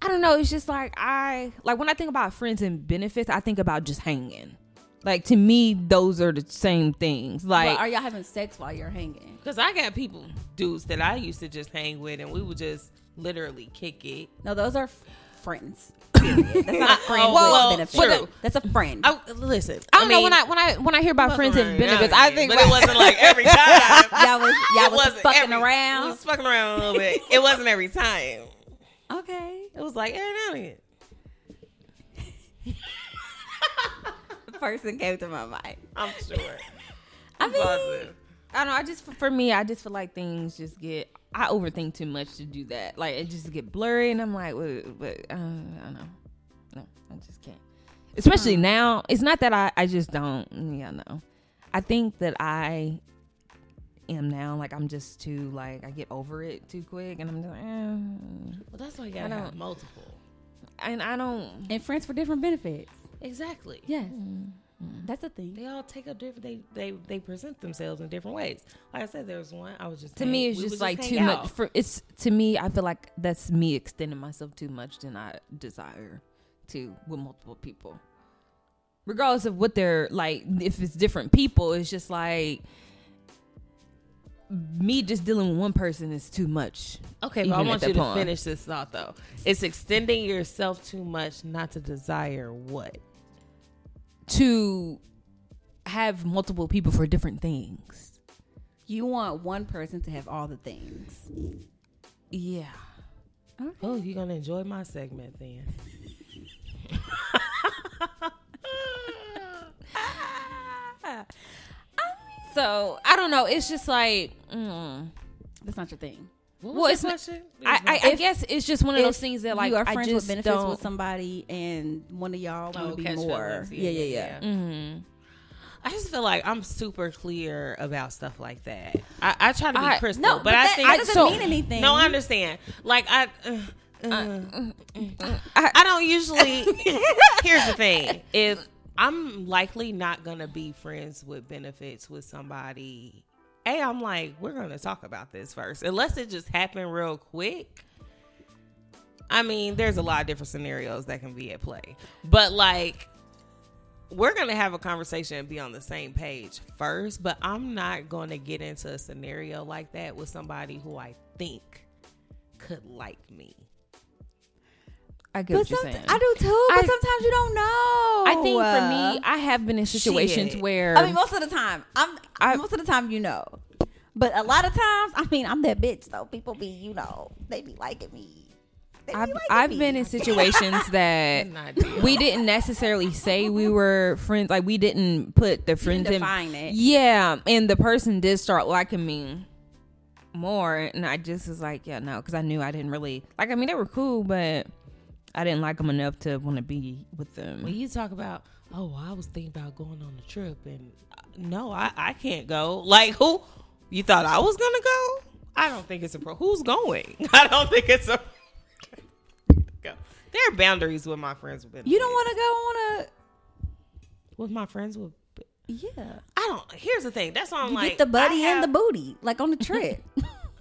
I don't know. It's just like I like when I think about friends and benefits, I think about just hanging. Like to me, those are the same things. Like but are y'all having sex while you're hanging? Because I got people, dudes that I used to just hang with, and we would just literally kick it. No, those are f- friends. [coughs] Period. That's not a friend Oh, well, with benefits. true. That's a friend. I listen. I don't know when I when I when I hear about friends and benefits, I think but it wasn't like every [laughs] time. y'all was y'all was fucking every- around. was fucking around a little bit. It wasn't every time. Okay. It was like and again. [laughs] The person came to my mind. I'm sure. [laughs] I mean, positive. I don't know. I just for me, I just feel like things just get. I overthink too much to do that. Like it just get blurry, and I'm like, what? what uh, I don't know. No, I just can't. Especially now, it's not that I. I just don't. Yeah, no. I think that I am now. Like I'm just too. Like I get over it too quick, and I'm just. Like, eh. Well, that's why you gotta don't- have multiple. And I don't. and friends for different benefits. Exactly. Yes, that's the thing. They all take up different. They they they present themselves in different ways. Like I said, there was one. I was just To hang- me, it's just like hang too out. much. For it's to me, I feel like that's me extending myself too much than I desire to with multiple people. Regardless of what they're like, if it's different people, it's just like me just dealing with one person is too much. Okay, but I want that you to finish this thought though. It's extending yourself too much not to desire what? to have multiple people for different things. You want one person to have all the things. Yeah. Oh, you're gonna enjoy my segment then. So I don't know. It's just like, mm. That's not your thing. What Well, was it's the not- question? I, I, I guess it's just one of those things that like you are I friends just with benefits don't. with somebody, and one of y'all Oh, want to be catch more. feelings. Yeah, yeah, yeah. Mhm. I just feel like I'm super clear about stuff like that. I, I try to be I- crystal, No, but, but, I that, think that doesn't so- mean anything. no, I understand. Like I, uh, uh, I don't usually. [laughs] here's the thing: if I'm likely not gonna be friends with benefits with somebody, Hey, I'm like we're gonna talk about this first, unless it just happened real quick. I mean, there's a lot of different scenarios that can be at play, but like we're gonna have a conversation and be on the same page first, but I'm not gonna get into a scenario like that with somebody who I think could like me. I get But what you're some- saying. I do too. But I- sometimes you don't know. I think for me, I have been in situations Shit. where I mean, most of the time, I'm. I- most of the time, you know. But a lot of times, I mean, I'm that bitch. So people be, you know, they be liking me. Be I've, liking I've me. been in situations [laughs] that we didn't necessarily say we were friends. Like we didn't put the friends in. define it. Yeah, and the person did start liking me more, and I just was like, yeah, no, because I knew I didn't really like. I mean, they were cool, but I didn't like them enough to want to be with them. when you talk about, oh, well, I was thinking about going on a trip, and uh, no, I, I can't go. Like, who? You thought I was gonna go? I don't think it's a pro. Who's going? [laughs] I don't think it's a. go. There are boundaries with my friends with You don't want to go on a. with my friends with. Yeah. I don't. Here's the thing. That's why I'm You like get the buddy I and the booty, like on the [laughs] trip.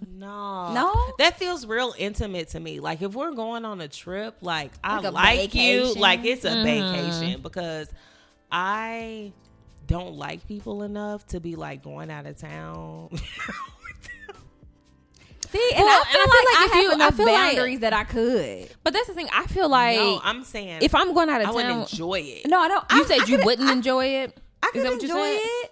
No, No? that feels real intimate to me. Like if we're going on a trip, like, I Like a like you, like it's a mm-hmm. vacation because I don't like people enough to be like going out of town. [laughs] See, and Well, I feel and I feel like, like I if have you- I enough feel like- boundaries that I could. but that's the thing. I feel like no, I'm saying if I'm going out of town, I would town, enjoy it. No, I don't. you I, said I you wouldn't I, enjoy it. I Is could that what you enjoy said? it.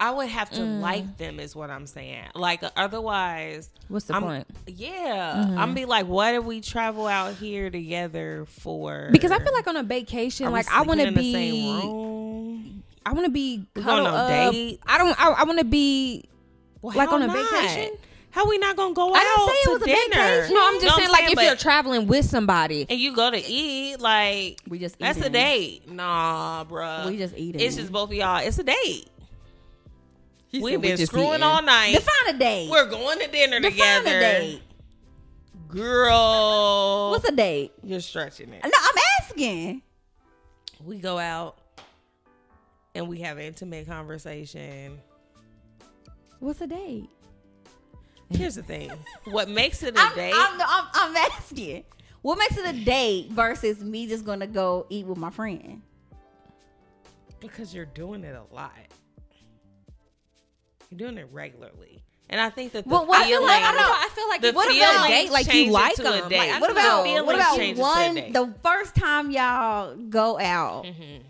I would have to mm. like them, is what I'm saying. Like otherwise, What's the I'm, point? Yeah, mm-hmm. I'm be like, what if we travel out here together for? Because I feel like on a vacation, we like I want to be, the same room? I want to be cuddled up. dates? I don't. I, I want to be Well, like on a not? vacation. How we not gonna go I out didn't say it to was a dinner? vacation. No, I'm just No, saying, like if you're traveling with somebody, and you go to eat, like We just that's a date. Nah, bruh. We just eating. It's just both of y'all. It's a date. She We've we been screwing all night. Define a date. We're going to dinner Define together. a date. Girl, What's a date? you're stretching it. No, I'm asking. We go out and we have intimate conversation. What's a date? Here's the thing: [laughs] what makes it a I'm, date? I'm, I'm, I'm asking. What makes it a date versus me just gonna go eat with my friend? because you're doing it a lot. You're doing it regularly, and I think that the Well, what- I feel feeling. like- I know, I feel like the what about date like you like them? date. Like, What about what about changes to a one the first time y'all go out? Mhm.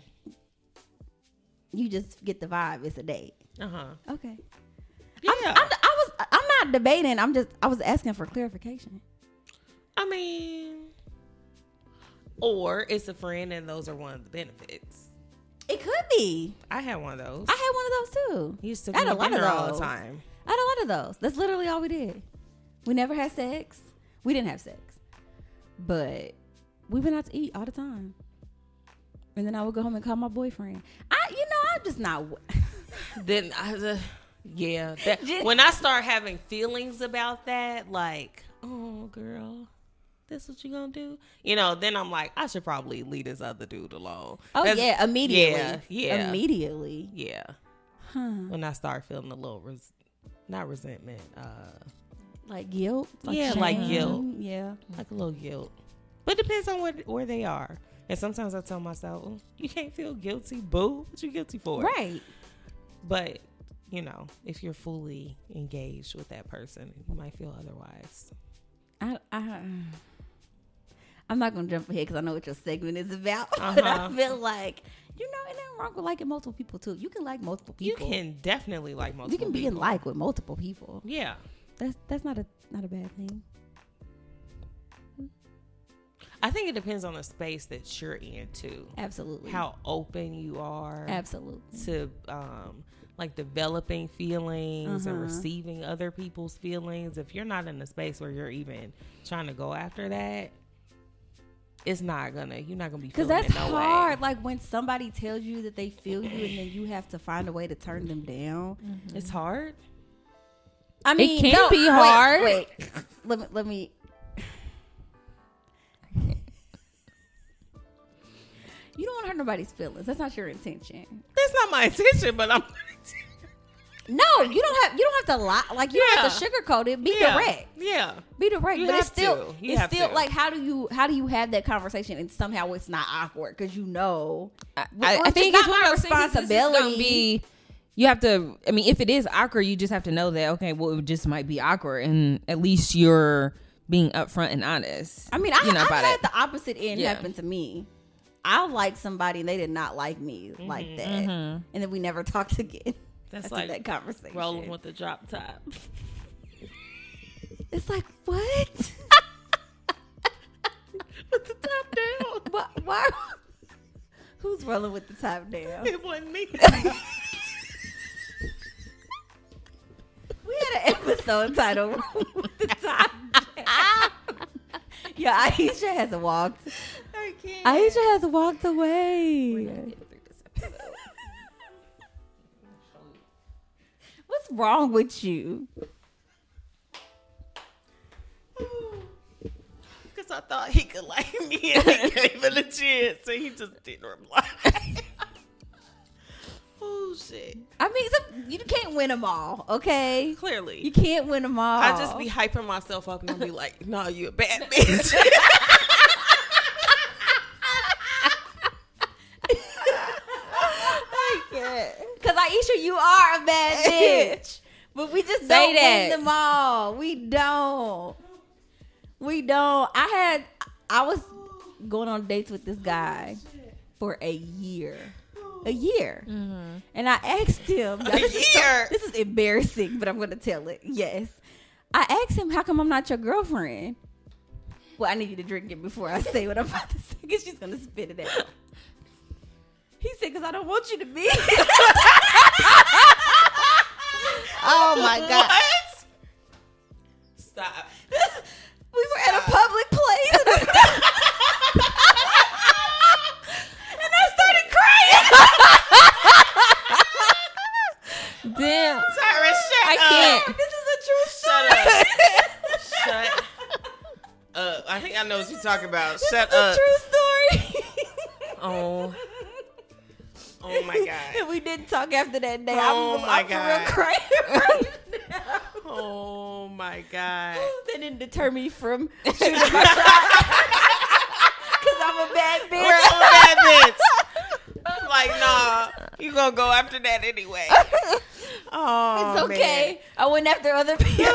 You just get the vibe. It's a date. Uh-huh. Okay. Yeah. I'm, I'm, I was. I'm not debating. I'm just. I was asking for clarification. I mean, or it's a friend, and those are one of the benefits. It could be. I had one of those. I had one of those too. He used to I had a lot of those all the time. I had a lot of those. That's literally all we did. We never had sex. We didn't have sex, but we went out to eat all the time. And then I would go home and call my boyfriend. I, you know, I'm just not. [laughs] Then I, uh, yeah, that, when I start having feelings about that, like, oh girl, this what you gonna do? You know, then I'm like, I should probably leave this other dude alone. Oh That's- yeah, immediately. Yeah, yeah, immediately. yeah. Huh. When I start feeling a little res- not resentment, uh, Like guilt. Yeah, like guilt. Yeah. like a little guilt. But it depends on where where they are. And sometimes I tell myself, "Oh, you can't feel guilty, boo. What you guilty for? Right. But you know, if you're fully engaged with that person, you might feel otherwise. I, I, I'm not gonna jump ahead because I know what your segment is about. [laughs] But I Uh-huh. feel like you know, it ain't wrong with liking multiple people too. You can like multiple people. You can definitely like multiple. You can be in like with multiple people. Yeah, That's that's not a not a bad thing. I think it depends on the space that you're in too. Absolutely. How open you are Absolutely. to um like developing feelings and Uh-huh. receiving other people's feelings. If you're not in a space where you're even trying to go after that, it's not gonna. You're not gonna be Because that's it no hard. Way. Like when somebody tells you that they feel you, and then you have to find a way to turn them down. Mm-hmm. It's hard. I mean, It can no, be wait, hard. Wait, let me let me. [laughs] You don't want to hurt nobody's feelings. That's not your intention. That's not my intention, but I'm. [laughs] No, you don't have. You don't have to lie. Like you don't have to sugarcoat it. Be yeah, direct. Yeah. Be direct. You but it's still. to. You it's have still to. like how do you how do you have that conversation and somehow it's not awkward because you know. I, Well, I think not it's my of those things that's just gonna responsibility. be. You have to. I mean, if it is awkward, you just have to know that. Okay, well, it just might be awkward, and at least you're being upfront and honest. I mean, I, you know I about had it. the opposite end Yeah. happen to me. I liked somebody and they did not like me Mm-hmm. like that, and then we never [laughs] talked again. That's after like that conversation. rolling with the drop top. It's like what? [laughs] with the top down. [laughs] Why? why? Who's rolling with the top down? It wasn't me. [laughs] We had an episode titled "With the Top Down." Yeah, Aisha has walked. Aisha has walked away. What's wrong with you? Because I thought he could like me and he [laughs] gave it a chance, so he just didn't reply. [laughs] oh shit! I mean, some, you can't win them all, okay? Clearly, You can't win them all. I just be hyping myself up and I'll be like, "No, you a bad [laughs] bitch." Because [laughs] Aisha, you are a bad [laughs] bitch. But we just Say don't that. win them all. We don't. We don't. I had, I was going on dates with this guy for a year. A year. Mm-hmm. And I asked him. A this is so- year? this is embarrassing, but I'm going to tell it. Yes. I asked him, how come I'm not your girlfriend? Well, I need you to drink it before I say what I'm about to say because she's going to spit it out. He said, because I don't want you to be. [laughs] oh my God. What? Stop. [laughs] We were at a public place. [laughs] And I, started crying. Damn. Tyra, shut I up. can't. This is a true Shut story. up. Shut up. I think I know what you're talking about. This Shut is a up. true story. Oh. Oh my god. And [laughs] we didn't talk after that day. Oh I'm, my I'm for real God. crying [laughs] right now. Oh my god. [gasps] That didn't deter me from shooting my shot. [laughs] Because I'm a bad bitch. That bitch. I'm like, nah, you gonna go after that anyway. [laughs] Oh, It's okay. I went after other [laughs] people.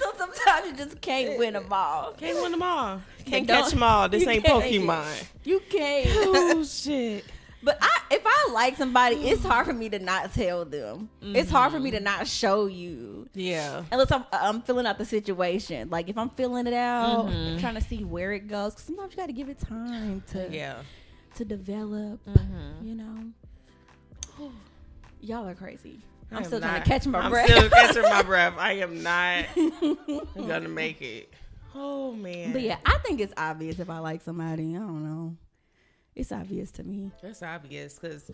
so sometimes you just can't win them all. Can't win them all. Can't catch them all. This ain't can't. Pokemon. You can't. Oh [laughs] shit. But I, if I like somebody, it's hard for me to not tell them. It's hard for me to not show you. Yeah. Unless I'm, I'm filling out the situation. Like if I'm filling it out, mm-hmm. trying to see where it goes. 'cause sometimes you got to give it time to Yeah. to develop. Mm-hmm. You know. Y'all are crazy. I I'm still trying to catch my breath. I'm breath. still catching my [laughs] breath. I am not [laughs] gonna make it. Oh man. But yeah, I think it's obvious if I like somebody. I don't know. It's obvious to me. That's obvious because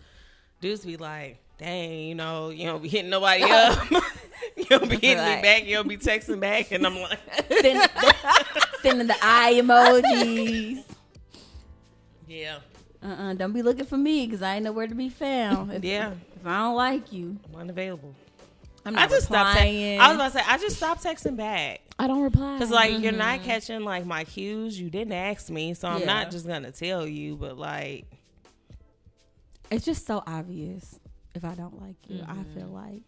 dudes be like, dang, you know, you don't be hitting nobody [laughs] up. [laughs] you don't be hitting Right. me back. You don't be texting back. And I'm like, [laughs] Send, sending the eye emojis. yeah. Uh-uh, don't be looking for me because I ain't nowhere to be found. If, Yeah. if I don't like you, I'm Unavailable. I'm I not just stopped. Te- I was about to say I just stopped texting back I don't reply because like you're not catching like my cues. You didn't ask me, so I'm Yeah. not just gonna tell you. But like, it's just so obvious. If I don't like you, I feel Mm-hmm. like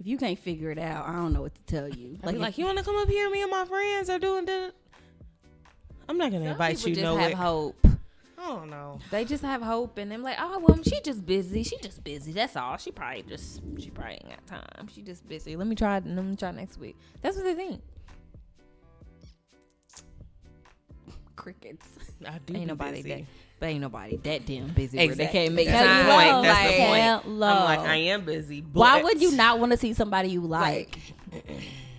if you can't figure it out, I don't know what to tell you. like, like you want to come up here? Me and my friends are doing the. I'm not gonna invite you just nowhere. have hope. I don't know. They just have hope, and they're like, "Oh, well, she just busy. She just busy. That's all. She probably just she probably ain't got time. She just busy. Let me try. Let me try next week. That's what they think. crickets. I do ain't nobody busy. that, but ain't nobody that damn busy. Where they can't make That's time. the point. That's like, the point. Hello. I'm like, I am busy. But Why would you not want to see somebody you like?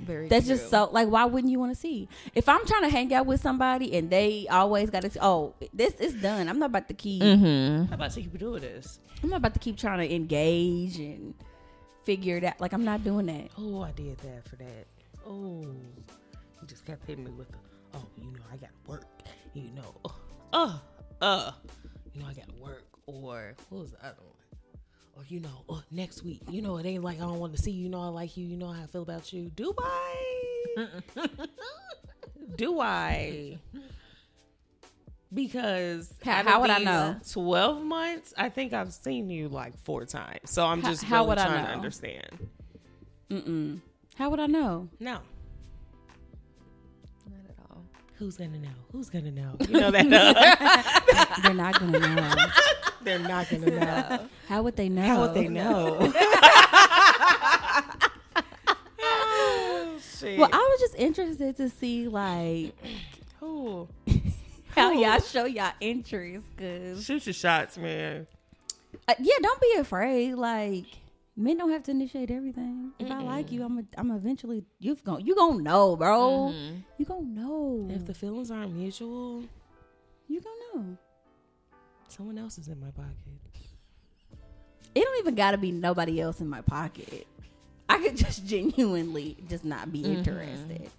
Very That's true. just so like why wouldn't you want to see? If I'm trying to hang out with somebody and they always got to oh this is done. I'm not about to keep Mm-hmm. How about you keep doing this? I'm not about to keep trying to engage and figure it out. Like I'm not doing that. Oh, I did that for that. Oh, you just kept hitting me with the. Oh, you know, I got work. You know, oh uh, uh, you know, I got work. Or what was the other one? Or you know, uh, next week. You know, it ain't like I don't want to see you. You know, I like you. You know how I feel about you. Do I? [laughs] Do I? Because How- how would I know? Twelve months. I think I've seen you like four times. So I'm How- just how really would I trying to know? understand. Mm-mm. How would I know? No. Not at all. Who's gonna know? Who's gonna know? [laughs] You know that uh, They're not gonna know. [laughs] they're not gonna [laughs] know. How would they know? How would they know? [laughs] [laughs] oh. Well, I was just interested to see like [clears throat] Who? how y'all show y'all interest, cause Shoot your shots, man. uh, yeah, don't be afraid. Like men don't have to initiate everything. If I like you, I'm a, I'm eventually you've gonna you gonna know, bro. You gonna know. If the feelings aren't mutual, you gonna know. Someone else is in my pocket. It don't even gotta be nobody else in my pocket. I could just genuinely just not be mm-hmm. interested.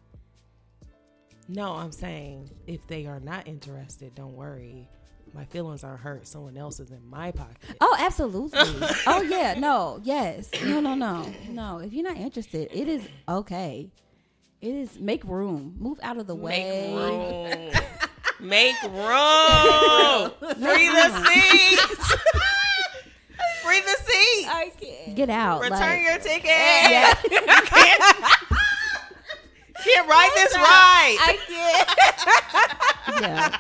No, I'm saying if they are not interested, don't worry. My feelings aren't hurt. Someone else is in my pocket. Oh, absolutely. [laughs] oh yeah, no, yes, no, no, no, no. If you're not interested, it is okay. It is make room, move out of the way. Make room. [laughs] Make room. Free the [laughs] seats. Free the seats. I can't. Get out. Return like- your ticket. Yeah. [laughs] you can't, can't ride this ride. I can't. [laughs] yeah,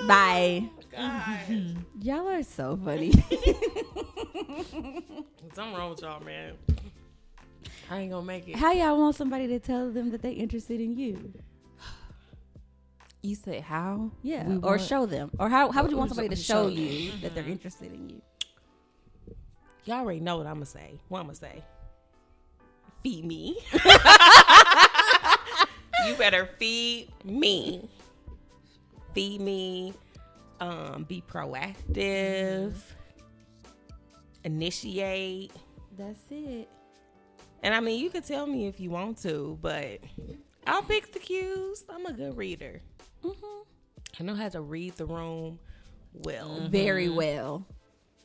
no. Bye. God. Y'all are so funny. Something wrong with y'all, man. I ain't gonna make it. How y'all want somebody to tell them that they interested in you? You said how? Yeah, We or want- show them, or how how would you want somebody to show show you that they're interested in you? Y'all already know what I'm gonna say. What I'm gonna say? Feed me. [laughs] you better feed me. Feed me. Um, be proactive. Initiate. That's it. And I mean, you can tell me if you want to, but I'll pick the cues. I'm a good reader. Hmm I know how to read the room well. Very well,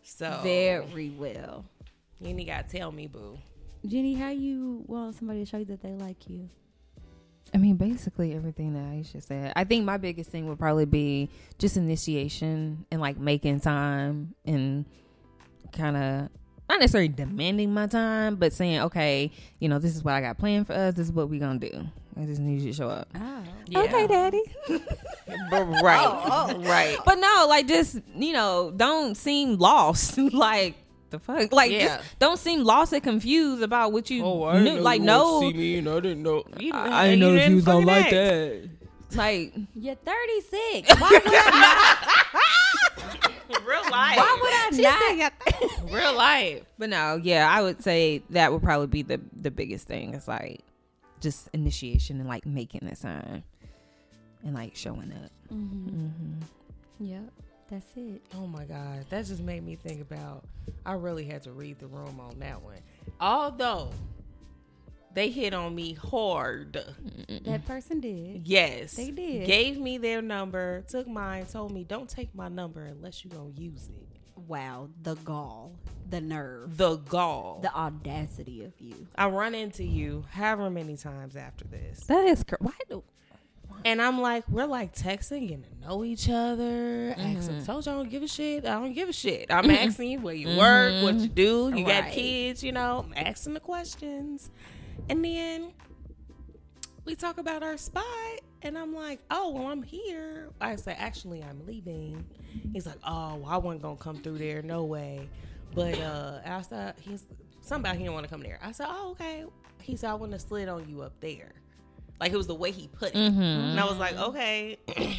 So very well. you ain't gotta tell me, boo. Jenny, how you want somebody to show you that they like you? I mean, basically everything that Aisha said. I think my biggest thing would probably be just initiation and like making time and kind of not necessarily demanding my time, but saying, okay, you know, this is what I got planned for us. This is what we gonna do. I just need you to show up. Oh, Okay, daddy. [laughs] But right, oh, oh, right. But no, like just you know, don't seem lost. [laughs] like the fuck, like Yeah. just don't seem lost and confused about what you Oh, I knew. didn't know like you no, see me, and I didn't know. You, I didn't know if you was gonna like that. like you're 36. [laughs] Why would I [laughs] Real life. Why would I not? [laughs] Real life. But no, yeah, I would say that would probably be the the biggest thing. It's like just initiation and like making the sign and like showing up. Mm-hmm. Mm-hmm. Yep, that's it. Oh my God. That just made me think about I really had to read the room on that one. Although they hit on me hard. That person did. Yes. They did. Gave me their number, took mine, told me don't take my number unless you gonna use it. Wow, the gall, the nerve, The gall. the audacity of you. I run into you however many times after this. That is cr- why do And I'm like, we're like texting, getting to know each other. Mm-hmm. Asking, told you I don't give a shit. I don't give a shit. I'm asking you where you work, what you do. You got kids, you know. I'm asking the questions. And then we talk about our spot. And I'm like, oh, well, I'm here. I say, actually, I'm leaving. He's like, oh, well, I wasn't going to come through there. No way. But uh, I said, he's somebody he didn't want to come there. I said, oh, okay. He said, I wouldn't have slid on you up there. Like it was the way he put it. Mm-hmm. And I was like, okay. [clears throat]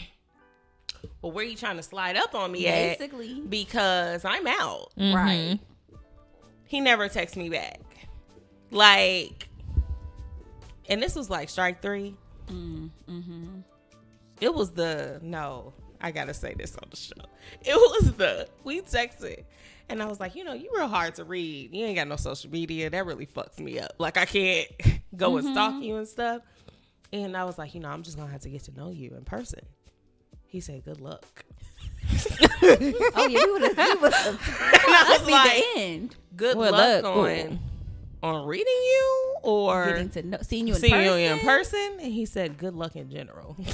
well, where are you trying to slide up on me at? Basically. Because I'm out. Mm-hmm. Right. He never texted me back. Like, and this was like strike 3 mm-hmm. It was the no. I gotta say this on the show. It was the we texted, and I was like, you know, you real hard to read. You ain't got no social media. That really fucks me up. Like I can't [laughs] go and stalk mm-hmm. you and stuff. And I was like, you know, I'm just gonna have to get to know you in person. He said, good luck. [laughs] Oh yeah, we would have. We would have. [laughs] And I That'd was be like, the end. good Well, luck look, on on reading you or Getting to know, seeing you in seeing person. you in person. And he said, good luck in general. [laughs]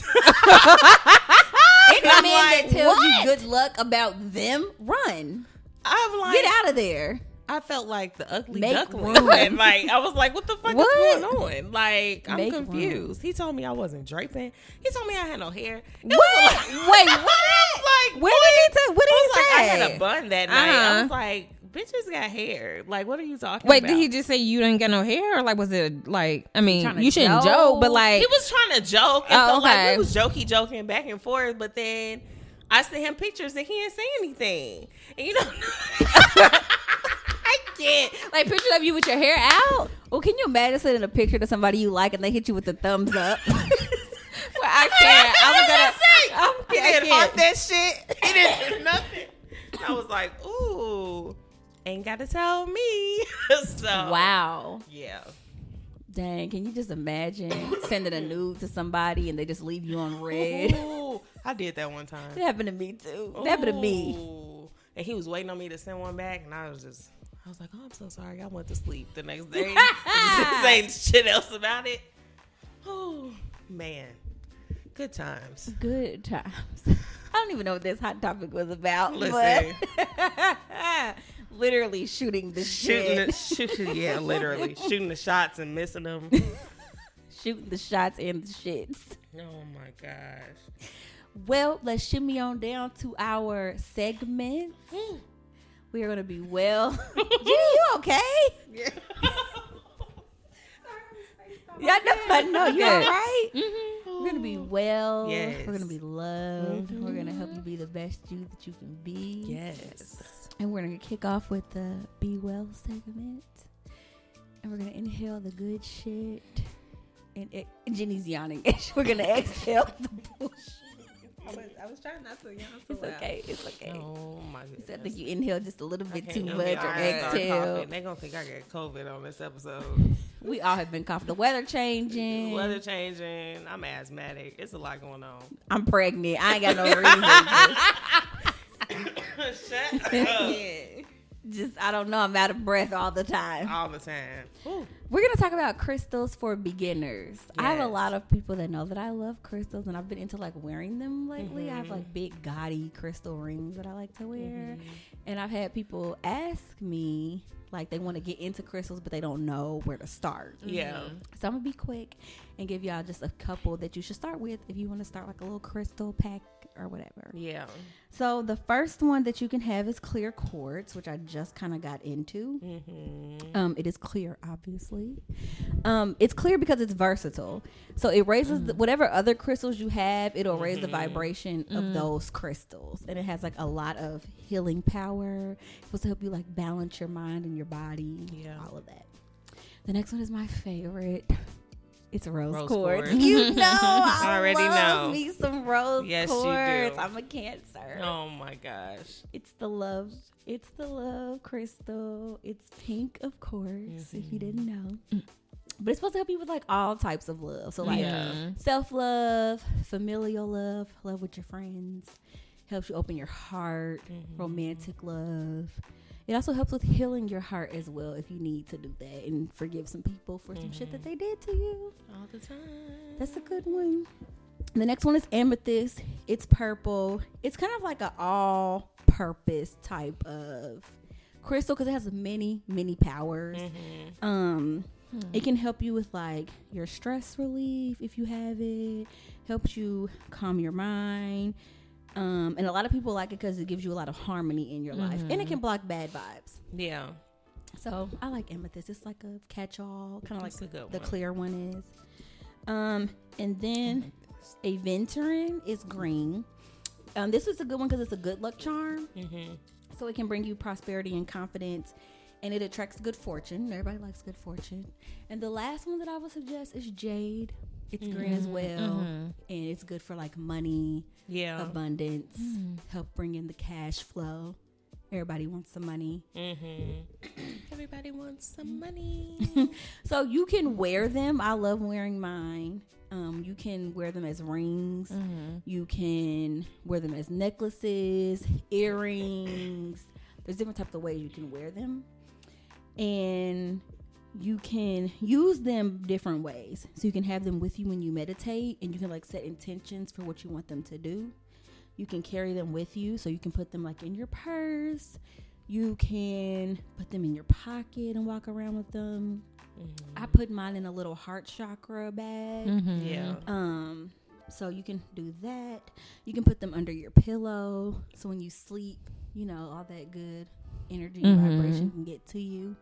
Any man like, that tells what? you good luck about them, run. I'm like, Get out of there. I felt like the ugly Make duckling. room. [laughs] Like I was like, what the fuck What? is going on? Like I'm Make confused. He told me I wasn't draping. He told me I had no hair. It What? like- [laughs] Wait, I what? like, Where what? did he tell? What did I he like, I had a bun that night. I Uh-huh. was like, bitches got hair. Like, what are you talking Wait, about? did he just say you didn't get no hair, or like was it like? I mean, you shouldn't joke? joke, but like, He was trying to joke, and Oh, so like okay. we was jokey joking back and forth. But then I sent him pictures, and he didn't say anything. And you know, [laughs] I can't. Like pictures of you with your hair out. Well, can you imagine sending a picture to somebody you like and they hit you with the thumbs up? [laughs] well, I can't. [laughs] I was gonna. Say, I'm, he I didn't heart can't. that shit. He didn't do nothing. I was like, ooh, ain't got to tell me. [laughs] so wow. yeah. Dang, can you just imagine sending a nude to somebody and they just leave you on read? Ooh, I did that one time. It happened to me too. It happened to me. And he was waiting on me to send one back, and I was just, I was like, oh, I'm so sorry. I went to sleep the next day. [laughs] [laughs] saying shit else about it. Oh man, good times. Good times. I don't even know what this hot topic was about. Listen. but literally shooting the Shooting, shit, the, yeah, [laughs] literally shooting the shots and missing them. [laughs] shooting the shots and the shits. Oh my gosh. Well, let's shimmy on down to our segment. We are gonna be well. [laughs] Gee, you okay? Yeah. Yeah, no, I know you all Good. right. Mm-hmm. We're gonna be well. Yes. We're gonna be loved. We're gonna mm-hmm. help you be the best you that you can be. Yes. And we're gonna kick off with the Be Well segment. And we're gonna inhale the good shit. And it, Jenny's yawning. [laughs] we're gonna [laughs] exhale the bullshit. I was trying not to yawn It's okay. It's okay. Oh my I goodness. think you inhale just a little bit too much even- or exhale. coughing. They gonna think I got COVID on this episode. [laughs] We all have been coughing. The weather changing. Weather changing. I'm asthmatic. It's a lot going on. I'm pregnant. I ain't got no reason. Shut [laughs] up. just, I don't know. I'm out of breath all the time. All the time. Ooh. We're gonna talk about crystals for beginners. I have a lot of people that know that I love crystals, and I've been into like wearing them lately. I have mm-hmm. like big gaudy crystal rings that I like to wear, mm-hmm. and I've had people ask me like they want to get into crystals, but they don't know where to start. Yeah. So I'm gonna be quick and give y'all just a couple that you should start with if you want to start like a little crystal pack or whatever. Yeah. So the first one that you can have is clear quartz, which I just kind of got into. Mm-hmm. Um, it is clear, obviously. Um, it's clear because it's versatile. So it raises the, whatever other crystals you have. It'll raise the vibration of those crystals, and it has like a lot of healing power. It's supposed to help you like balance your mind and your body. Yeah. all of that. The next one is my favorite. It's rose, Rose quartz. quartz. You [laughs] know, I already love know. me some rose Yes, you quartz. do. I'm a cancer. Oh my gosh. It's the love. It's the love crystal. It's pink, of course, if you mm-hmm. didn't know. But it's supposed to help you with like all types of love. So like Yeah. self love, familial love, love with your friends. Helps you open your heart, mm-hmm. romantic love. It also helps with healing your heart as well if you need to do that and forgive some people for some shit that mm-hmm. they did to you. All the time. That's a good one. The next one is amethyst. It's purple. It's kind of like an all purpose type of crystal because it has many, many powers. Mm-hmm. Um, hmm. it can help you with like your stress relief if you have it, helps you calm your mind. Um, and a lot of people like it because it gives you a lot of harmony in your life and it can block bad vibes. Yeah. So I like amethyst. It's like a catch-all, kind of like the one. clear one is. Um, and then Aventurine is green. Um, this is a good one because it's a good luck charm. Mm-hmm. So it can bring you prosperity and confidence, and it attracts good fortune. Everybody likes good fortune. And the last one that I would suggest is jade. It's green as well, and it's good for like money, Yeah. abundance, help bring in the cash flow. Everybody wants some money. Mm-hmm. [clears throat] Everybody wants some money. [laughs] So you can wear them. I love wearing mine. Um, you can wear them as rings. You can wear them as necklaces, earrings. There's different types of ways you can wear them, and you can use them different ways. So you can have them with you when you meditate, and you can like set intentions for what you want them to do. You can carry them with you, so you can put them like in your purse. You can put them in your pocket and walk around with them. Mm-hmm. I put mine in a little heart chakra bag. Mm-hmm. Yeah. Um, so you can do that. You can put them under your pillow, so when you sleep, you know all that good energy and mm-hmm. vibration can get to you.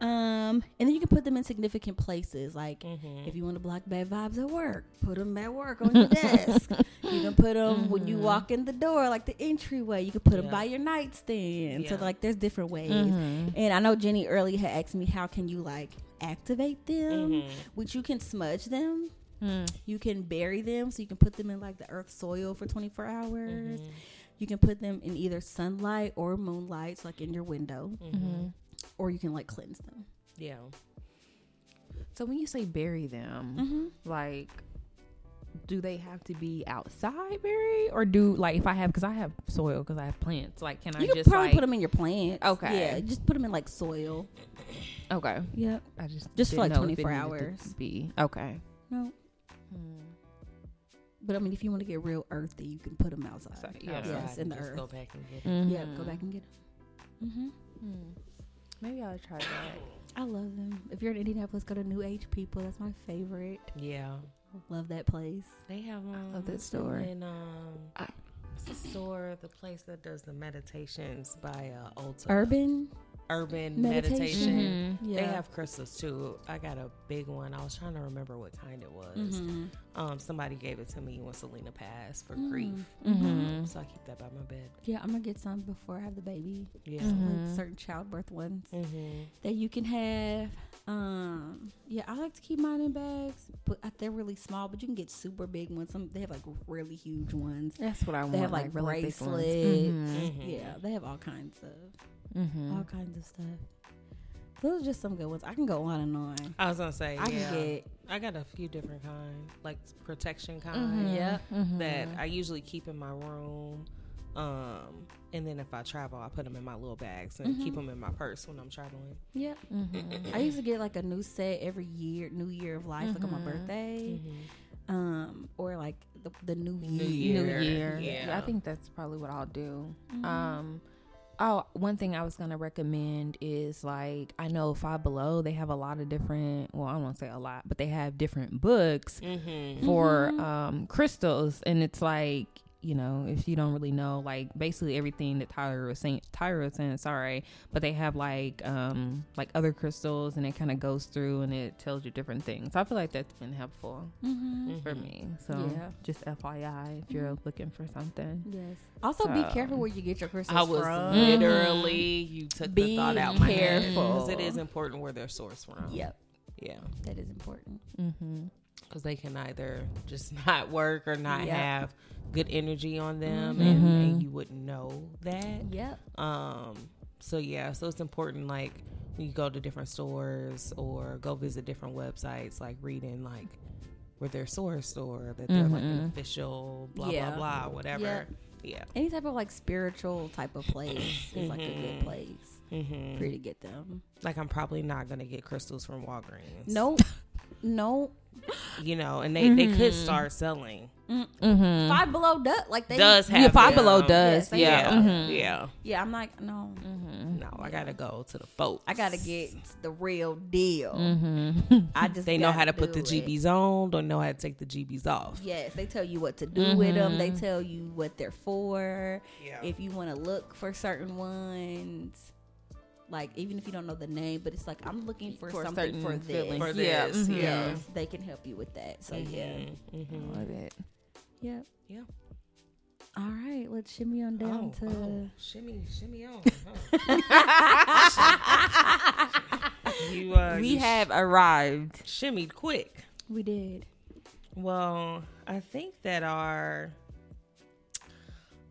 Um, and then you can put them in significant places, like Mm-hmm. if you want to block bad vibes at work, put them at work on your desk. You can put them when you walk in the door, like the entryway. You can put them by your nightstand. So like, there's different ways. Mm-hmm. And I know Jenny early had asked me how can you like activate them, Mhm. which you can smudge them. Mm. You can bury them, so you can put them in like the earth soil for 24 hours. Mm-hmm. You can put them in either sunlight or moonlight, so like in your window, Mm-hmm. Or you can like cleanse them. Yeah. So when you say bury them, Mm-hmm. like, do they have to be outside buried, or do like if I have because I have soil because I have plants, like can I You can just probably like put them in your plants. Okay. Yeah, just put them in like soil. okay? Yep. I just Just for, like, know if it 24 hours. Be okay. No. hmm. But I mean, if you want to get real earthy, you can put them outside. So, Yeah. yeah. Yes, in the just earth. Go back and get. Mhm. Yeah, go back and get them. Mm-hmm. Hmm. Maybe I'll try that. [coughs] I love them. If you're in Indianapolis, go to New Age People. That's my favorite. Yeah. Love that place. They have um, love that store. And um, what's the store? The place that does the meditations by uh, Ulta. Urban. Urban Meditation. meditation. Mhm. Yeah. They have crystals too. I got a big one. I was trying to remember what kind it was. Mhm. Um, somebody gave it to me when Selena passed for Mm. grief. Mhm. So I keep that by my bed. Yeah, I'm gonna get some before I have the baby. Yeah. Mhm. Like certain childbirth ones Mm-hmm. that you can have. Um, yeah, I like to keep mine in bags, but they're really small. But you can get super big ones. Some they have like really huge ones. That's what I want. They have like, really big ones. bracelets. Mhm. Mhm. Yeah, they have all kinds of Mhm. all kinds of stuff. Those are just some good ones. I can go on and on. I was gonna say, I yeah. can get I got a few different kind, like protection kind Mhm. Yeah. That I usually keep in my room. Um, and then if I travel, I put them in my little bags and keep them in my purse when I'm traveling. yeah. Mhm. I used to get like a new set every year, New Year of Life, like on my Mhm. birthday, um, or like the, the New Year. New New Year. Year. Yeah. I think that's probably what I'll do. Mhm. Um, oh, one thing I was gonna recommend is like I know Five Below. They have a lot of different. Well, I don't want to say a lot, but they have different books Mm-hmm. for um crystals, and it's like you know if you don't really know like basically everything that Tyra was saying. Tyra was saying sorry, but they have like um like other crystals, and it kind of goes through and it tells you different things. I feel like that's been helpful Mhm. for me. So Yeah. just FYI if you're looking for something. Yes. Also, be careful where you get your crystals I was from. literally you took Be the thought out my head careful. because it is important where they're sourced from. Yep, yeah, that is important. Mm-hmm. Because they can either just [laughs] not work or not Yep. have good energy on them, Mhm. and, and you wouldn't know that. Yep. Um, so yeah, so it's important like when you go to different stores or go visit different websites, like reading like where they're sourced or that they're like an official blah Yeah. blah blah whatever. Yeah. Yeah. Any type of like spiritual type of place is like a good Mhm. place hmm for you to get them. Like I'm probably not gonna get crystals from Walgreens. Nope. [laughs] nope. You know, and they they could Mhm. start selling. Mm-hmm. Five below does like they Does have Yeah, Five them. Below does. they yeah. yeah, Mhm. yeah. Yeah, I'm like no. Mm-hmm. No, I gotta go to the folks. I gotta get the real deal. Mm-hmm. I [laughs] just They know how to put the do it. GBs on, don't know how to take the GBs off. Yes, they tell you what to do with them. They tell you what they're for. Yeah. If you want to look for certain ones, like even if you don't know the name, but it's like I'm looking for, For something for this. feelings. For Yeah, this, yeah. Yes, they can help you with that. So yeah, Mhm. Love it. yep. Yeah. All right, let's shimmy on down Oh, to. oh, shimmy, shimmy on. huh? [laughs] you, uh, We you have arrived. shimmied quick. We did. Well, I think that our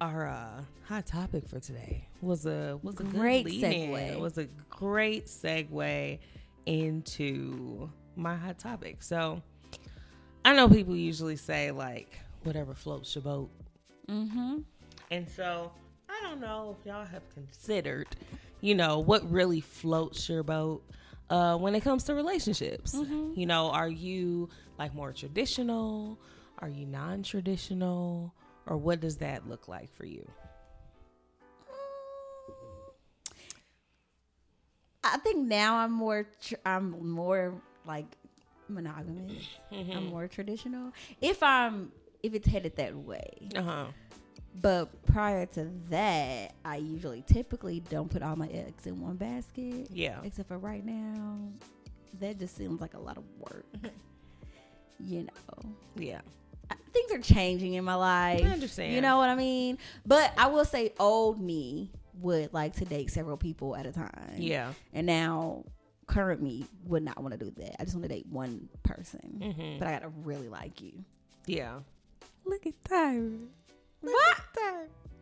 our uh, hot topic for today was a was a Great good segue. It was a great segue into my hot topic. So I know people usually say like whatever floats your boat, Mm-hmm. and so I don't know if y'all have considered, you know, what really floats your boat uh, when it comes to relationships. You know, are you like more traditional? Are you non traditional? Or what does that look like for you? I think now I'm more. Tr- I'm more like monogamous. Mm-hmm. I'm more traditional. If I'm, if it's headed that way. Uh huh. But prior to that, I usually typically don't put all my eggs in one basket. Yeah. Except for right now, that just seems like a lot of work. you know, Yeah. I- things are changing in my life. I understand. You know what I mean? But I will say, old me would like to date several people at a time. Yeah. And now, current me would not want to do that. I just want to date one person. Mm-hmm. But I gotta really like you. Yeah. Look at Tyra. What?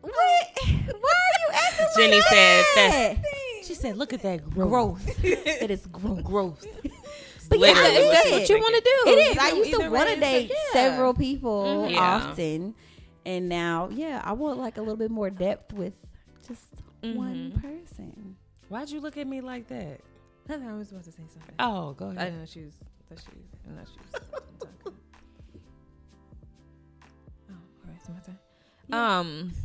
What? [laughs] Why are you acting Jenny like said that? She said, "Look at that growth. [laughs] growth. it is growth. Growth." But yeah, Literally it what she is. you want to do? It is. I used to want to date yeah. several people Mhm. Yeah. often, and now, yeah, I want like a little bit more depth with just one Mhm. person. Why'd you look at me like that? I was about to say something. Oh, go I ahead. didn't know she was. I she was. I didn't know she was. [laughs] talking. oh, all right, it's my turn. Um. [laughs]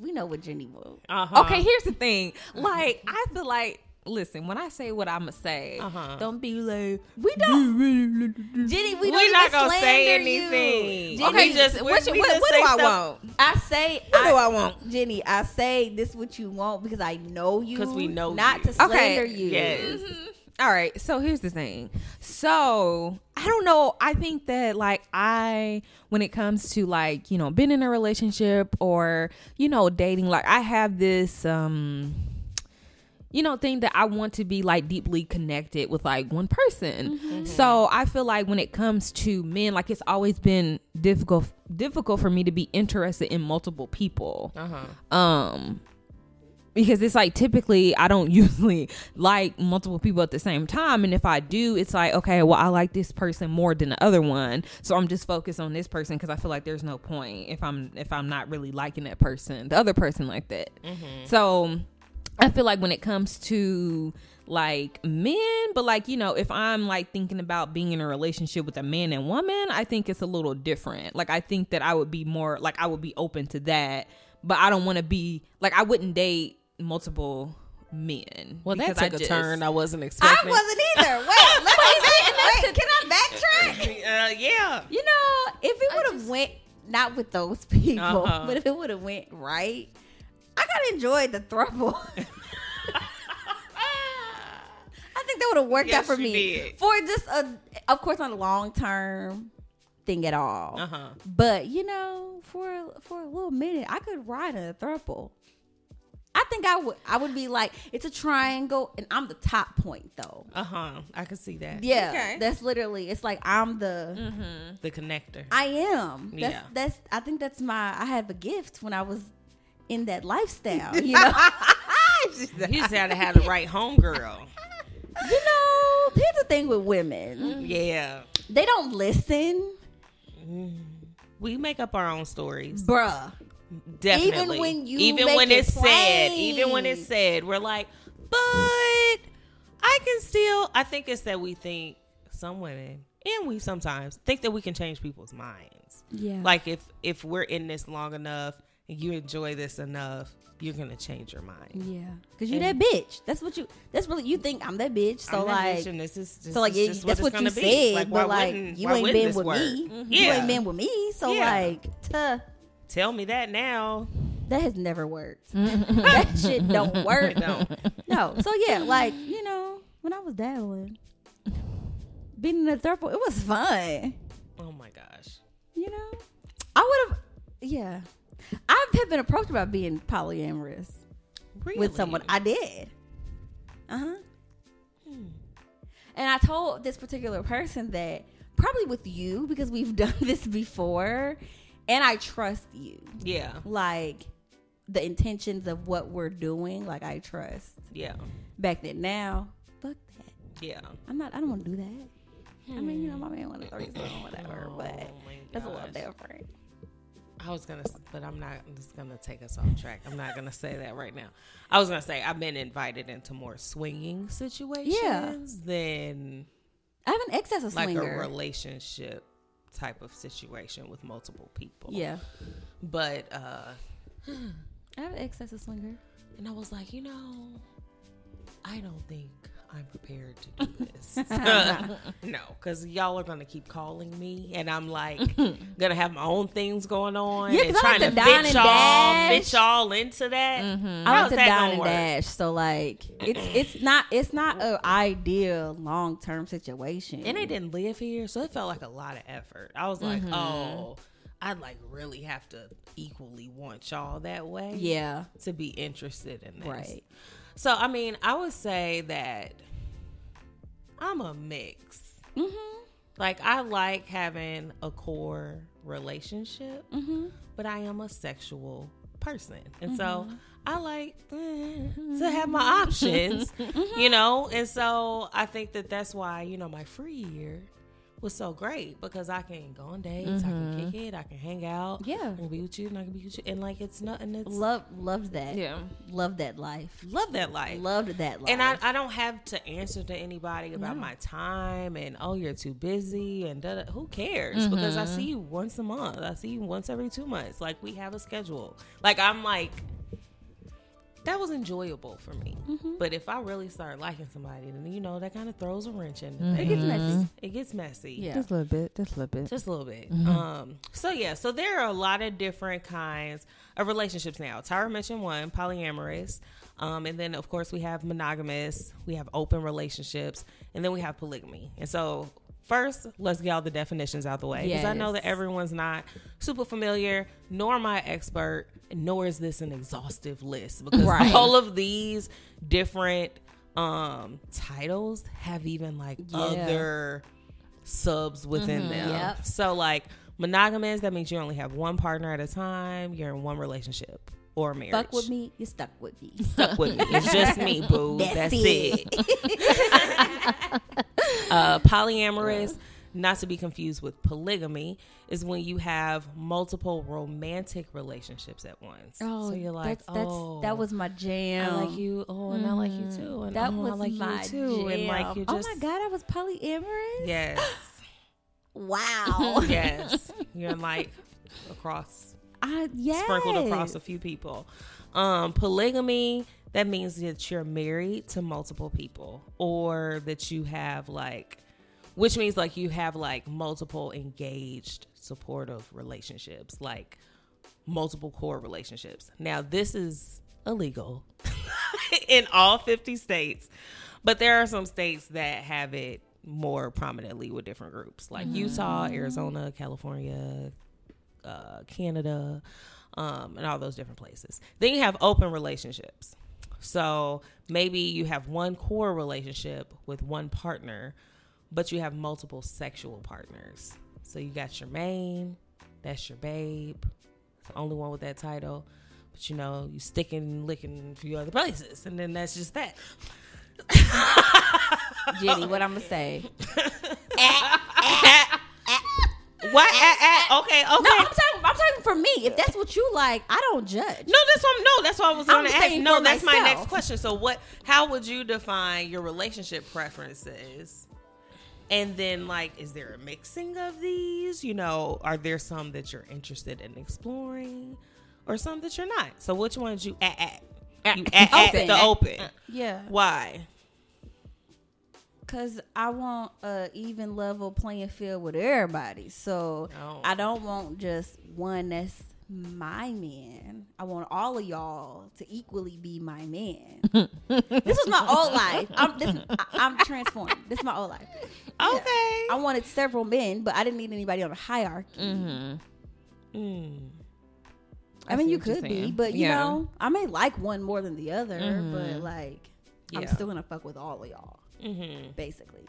We know what Jenny will. Uh-huh. Okay, here's the thing. Like, I feel like, listen, when I say what I'm gonna say, Uh-huh. don't be like, We don't, Jenny. We We don't are not gonna say slander anything. You. Jenny, Okay, just- what, we- you- we what, just what say do I stuff- want? I say, What do I, I want? Jenny, I say this what you want because I know you. Because we know not you. to Okay, slander you. Yes. All right, so here's the thing. So I don't know. I think that like I, when it comes to like you know being in a relationship or you know dating, like I have this um, you know thing that I want to be like deeply connected with like one person. So I feel like when it comes to men, like it's always been difficult difficult for me to be interested in multiple people. Uh huh. um because it's like typically I don't [laughs] usually like multiple people at the same time. And if I do it's like okay well I like this person more than the other one. So I'm just focused on this person because I feel like there's no point if I'm if I'm not really liking that person the other person like that. So I feel like when it comes to like men, but like, you know, if I'm like thinking about being in a relationship with a man and woman, I think it's a little different. Like, I think that I would be more, like, I would be open to that, but I don't want to be, like, I wouldn't date multiple men. Well, that took a just- turn I wasn't expecting. I wasn't either. Wait, let me [laughs] wait. Can I backtrack? [laughs] Uh, yeah. You know, if it would have went not with those [laughs] people, Uh-huh. but if it would have went right, I gotta enjoy the throuple. I think that would have worked Yes, out for me did. for just a, of course, not a long term thing at all. Uh huh. But you know, for for a little minute, I could ride in a throuple. I think I would. I would be like, it's a triangle, and I'm the top point, though. Uh huh. I could see that. Yeah, Okay. that's literally. It's like I'm the. The connector. I am. That's, Yeah. that's. I think that's my. I have a gift when I was in that lifestyle. [laughs] You know. You just had to have the right homegirl. you know. Here's the thing with women. Yeah. They don't listen, mm-hmm. We make up our own stories. bruh. Definitely. Even when you even make when it it's said, even when it's said, we're like, but I can still. I think it's that we think some women and we sometimes think that we can change people's minds. Yeah. Like if if we're in this long enough and you enjoy this enough, you're gonna change your mind. Yeah, cause you're that bitch. That's what you. That's really you think I'm that bitch. So I'm not like, bitching, this is this so like is yeah, just that's what, what, you be. said. why but like you ain't been with work? me. Mhm. You ain't been with me. So Yeah. like, tuh. Tell me that now. that has never worked. [laughs] that shit don't [laughs] work. It don't. No. So yeah, like you know, when I was dabbling, being in the third it was fun. Oh my gosh. You know, I would have. Yeah, I've been approached about being polyamorous Really? with someone. I did. Uh huh. And I told this particular person that probably with you because we've [laughs] done this before, and I trust you. Yeah. Like the intentions of what we're doing, like I trust. Yeah. Back then, now, fuck that. Yeah. I'm not. I don't want to do that. I mean, you know, my man want to throw you something, whatever, but Oh my that's a little different. I was gonna, but I'm not. I'm just gonna take us off track. I'm not gonna say that right now. I was gonna say I've been invited into more swinging situations than I have an excess of like swinger. a relationship type of situation with multiple people. yeah, But uh [gasps] I have an excess of swinger. and I was like, you know, I don't think I'm prepared to [laughs] do this. [laughs] no, because y'all are gonna keep calling me, and I'm like [laughs] gonna have my own things going on Yeah, and I trying like to to fit y'all, dash. fit y'all into that. I How's like to gonna and work? dash, so like it's it's not it's not a ideal long term situation. And they didn't live here, so it felt like a lot of effort. I was Mm-hmm. like, oh, I'd like really have to equally want y'all that way. yeah, To be interested in this. right. So I mean, I would say that I'm a mix. Mm-hmm. Like I like having a core relationship, Mm-hmm. but I am a sexual person, and so Mm-hmm. I like eh, to have my options, [laughs] Mm-hmm. you know. And so I think that that's why you know my free year was so great because I can go on dates, I can kick it, I can hang out, Mm-hmm. Yeah. I can be with you, and I can be with you, and like it's nothing. It's Love loved that. Yeah. Loved that life. love that life. Loved that life. And I, I don't have to answer to anybody about my time and oh you're too busy and da, da. who cares because I see you once a month I see you once every two months like we have a schedule like I'm like that was enjoyable for me but if I really start liking somebody then you know that kind of throws a wrench in the it gets messy. it gets messy Yeah. Just a little bit. Just a little bit. just a little bit. Um, so yeah, so there are a lot of different kinds of relationships now. Tyra mentioned one, polyamorous. Um, and then of course we have monogamous, we have open relationships, and then we have polygamy. And so first, let's get all the definitions out the way. Because I know that everyone's not super familiar, nor am I expert, nor is this an exhaustive list. Because Right. all of these different um titles have even like Yeah. other subs within them. Yep. So like monogamous, that means you only have one partner at a time. You're in one relationship or marriage. Fuck with me, you stuck with me. Stuck with me. It's just me, [laughs] boo. That's That's, it. it. [laughs] uh, polyamorous, not to be confused with polygamy, is when you have multiple romantic relationships at once. Oh, so you're like, that's, that's oh, that was my jam. I like you. Oh, and I like you too. And That oh, was I like my you too. And like jam. you oh my god, I was polyamorous. yes, Wow. [laughs] yes. You're like across I yes. sprinkled across a few people. Um, polygamy that means that you're married to multiple people, or that you have like, which means like you have like multiple engaged, supportive relationships, like multiple core relationships. Now this is illegal [laughs] in all 50 states, but there are some states that have it more prominently with different groups, like Utah, Arizona, California, uh, Canada, um, and all those different places. Then you have open relationships. So maybe you have one core relationship with one partner, but you have multiple sexual partners. So you got your main, that's your babe, it's the only one with that title. But you know, you sticking and licking a few other places, and then that's just that. Jenny, what I'm gonna say? [laughs] What? Ah, ah, okay, okay. No, I'm talking. I'm talking for me. If that's what you like, I don't judge. No, that's what no, that's what I was going to ask. No, for that's my next question. So what how would you define your relationship preferences? And then like is there a mixing of these? You know, are there some that you're interested in exploring or some that you're not? So which ones you at at? You at, at Open. the open. Yeah, Why? Cause I want a even level playing field with everybody. So Oh. I don't want just one that's my man. I want all of y'all to equally be my man. [laughs] this was my old life. I'm this, I, I'm transformed. This is my old life. Okay. I wanted several men, but I didn't need anybody on the hierarchy. Mm-hmm. Mm. I, mean, you could be, but you Yeah. know, I may like one more than the other, Mhm. but like, I'm still gonna fuck with all of y'all, Mm-hmm. basically.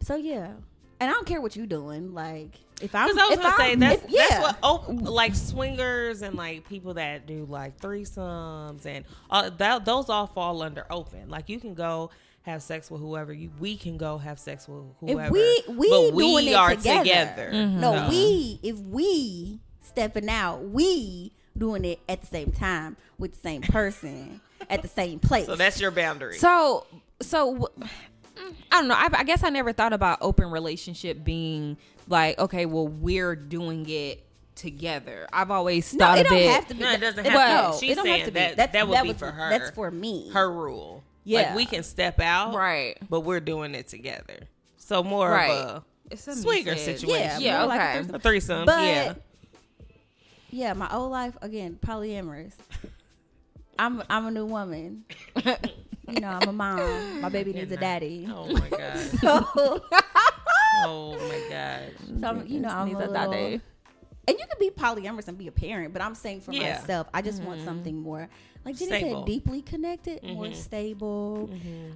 So yeah, and I don't care what you're doing. Like, if I'm, I was if gonna I'm- say that's if- yeah, that's what op- like swingers and like people that do like threesomes and all that those all fall under open. Like you can go have sex with whoever you. We can go have sex with whoever. if we we but we doing are together. together. No, No. we if we stepping out, we doing it at the same time with the same person at the same place. So that's your boundary. So, so I don't know. I, I guess I never thought about open relationship being like, okay, well, we're doing it together. I've always no, thought it of don't it. have to be. No, it doesn't It- have to no, be. it She's don't have to be. that- That's, that would be was- for her. That's for me. her rule. Yeah. Like we can step out, right. But we're doing it together. So more Right. of It's a something swinger you said. situation. Yeah, Yeah, more like a okay. threesome. A threesome. But yeah. yeah, my old life again, polyamorous. I'm I'm a new woman. [laughs] you know, I'm a mom. My baby needs a daddy. Oh my god. [laughs] So, [laughs] Oh my god. so I'm- you know, I'm a little, daddy. and you can be polyamorous and be a parent, but I'm saying for Yeah. myself, I just want something more, like Jenny said, deeply connected, more stable.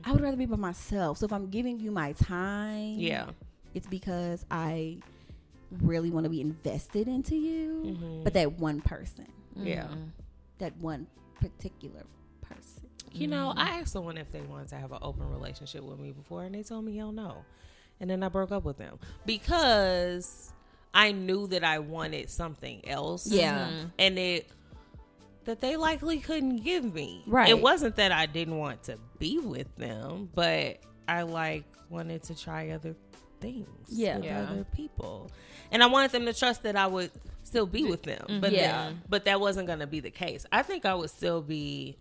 I would rather be by myself. So if I'm giving you my time, Yeah. it's because I really want to be invested into you. Mm-hmm. But that one person, Yeah. that one particular person. You know, mm-hmm. I asked someone if they wanted to have an open relationship with me before, and they told me hell no. And then I broke up with them because I knew that I wanted something else. Yeah. Mm-hmm. And it that they likely couldn't give me. Right. It wasn't that I didn't want to be with them, but I like wanted to try other things. Yeah. With Yeah. other people. And I wanted them to trust that I would still be with them. But Yeah. but that wasn't gonna be the case. I think I would still be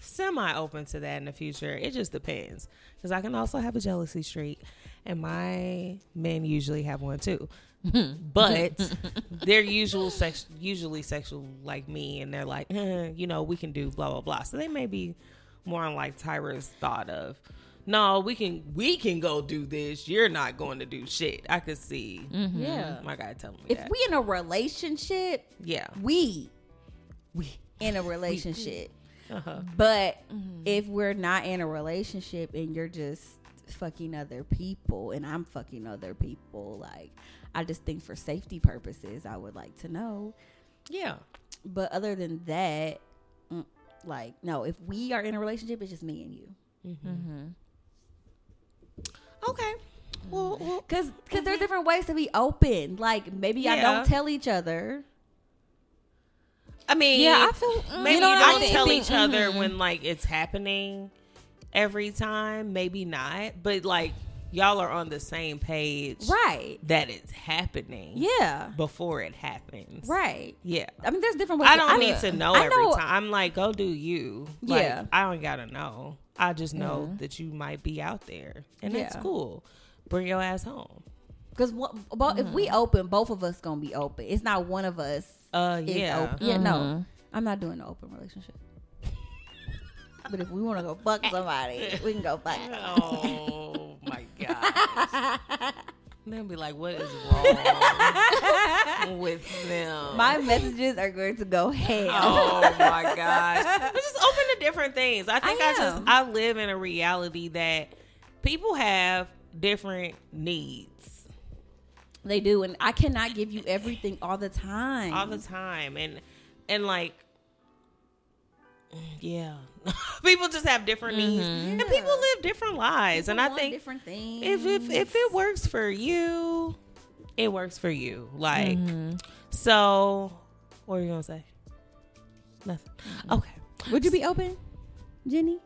semi open to that in the future. It just depends. Because I can also have a jealousy streak. And my men usually have one too. [laughs] but they're usual sex usually sexual like me and they're like, eh, you know, we can do blah blah blah. So they may be more on like Tyra's thought of no, we can we can go do this. You're not going to do shit. I could see Yeah. my guy telling me If that. we in a relationship, yeah. we we in a relationship. Uh-huh. But if we're not in a relationship and you're just fucking other people and I'm fucking other people, like I just think for safety purposes, I would like to know. Yeah. But other than that, mm, like no, if we are in a relationship, it's just me and you. Okay. Well, well Cause, cause there's different ways to be open. Like maybe I Yeah. don't tell each other. I mean, Yeah, I feel. maybe you know what I don't tell each other mhm. when like it's happening every time. Maybe not, but like y'all are on the same page Right. that it's happening. Yeah. Before it happens. Right. Yeah. I mean, there's different ways. I don't need to know I every know- time. I'm like, go do you. Like, Yeah. I don't gotta know. I just know Mhm. that you might be out there, and that's cool. Bring your ass home. Because what, but if Mm-hmm. we open, both of us gonna be open. It's not one of us. Uh, yeah. open. Yeah, no, Mhm. I'm not doing an open relationship. [laughs] but if we want to go fuck somebody, we can go fuck. [laughs] Oh my god. [laughs] They'll be like, what is wrong with them? My messages are going to go ham. Oh my gosh. But just open to different things. I think I, I just. I live in a reality that people have different needs They do, and I cannot give you everything all the time. all the time. And and like mm, yeah. [laughs] people just have different needs. Mm-hmm. And people live different lives. and I want think different things. if if if it works for you, it works for you. Like mm-hmm. so what are you gonna say? Nothing. Okay. would you be open, Jenny?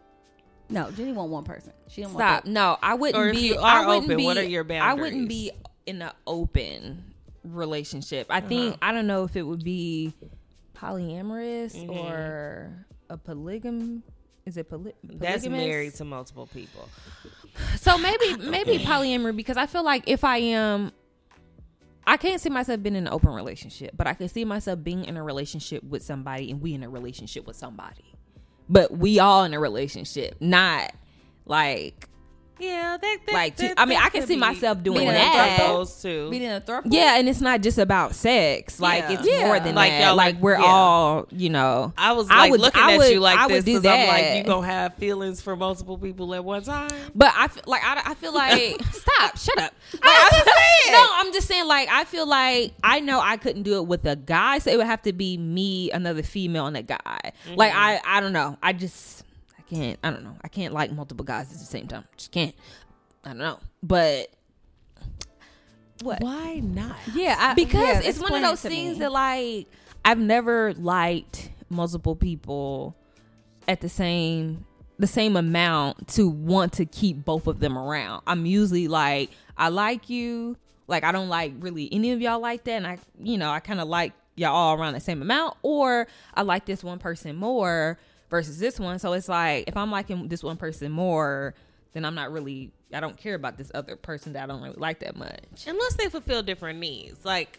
No, Jenny want one person. She don't Stop. want. No, I wouldn't Or if be. you I wouldn't open, be, what are your boundaries? I wouldn't be in an open relationship. I think uh-huh. I don't know if it would be polyamorous Mm-hmm. or a polygam. Is it poly- That's married to multiple people. So maybe maybe polyamory because I feel like if I am, I can't see myself being in an open relationship, but I can see myself being in a relationship with somebody and we in a relationship with somebody. But we all in a relationship, not like Yeah, that, that Like, to- that- I mean, I can see be myself doing one of that. Those two. Being a throuple. yeah, and it's not just about sex. Like Yeah. it's Yeah. more than Like, that. y'all Like like- we're yeah. all, you know. I was I would- looking I at you like I would this do because I'm like, you gonna have feelings for multiple people at one time. But I feel like I, I feel like [laughs] stop, shut up. [laughs] Like, I, [laughs] no, I'm just saying like I feel like I know I couldn't do it with a guy, so it would have to be me, another female, and a guy. Mm-hmm. Like I, I don't know. I just I can't. I don't know. I can't like multiple guys at the same time. Just can't. I don't know. But what? Why not? Yeah, I, because yeah, it's one of those things me. that like I've never liked multiple people at the same the same amount to want to keep both of them around. I'm usually like I like you, like I don't like really any of y'all like that and I you know, I kind of like y'all all around the same amount or I like this one person more versus this one. So it's like if I'm liking this one person more, then I'm not really I don't care about this other person that I don't really like that much. Unless they fulfill different needs. Like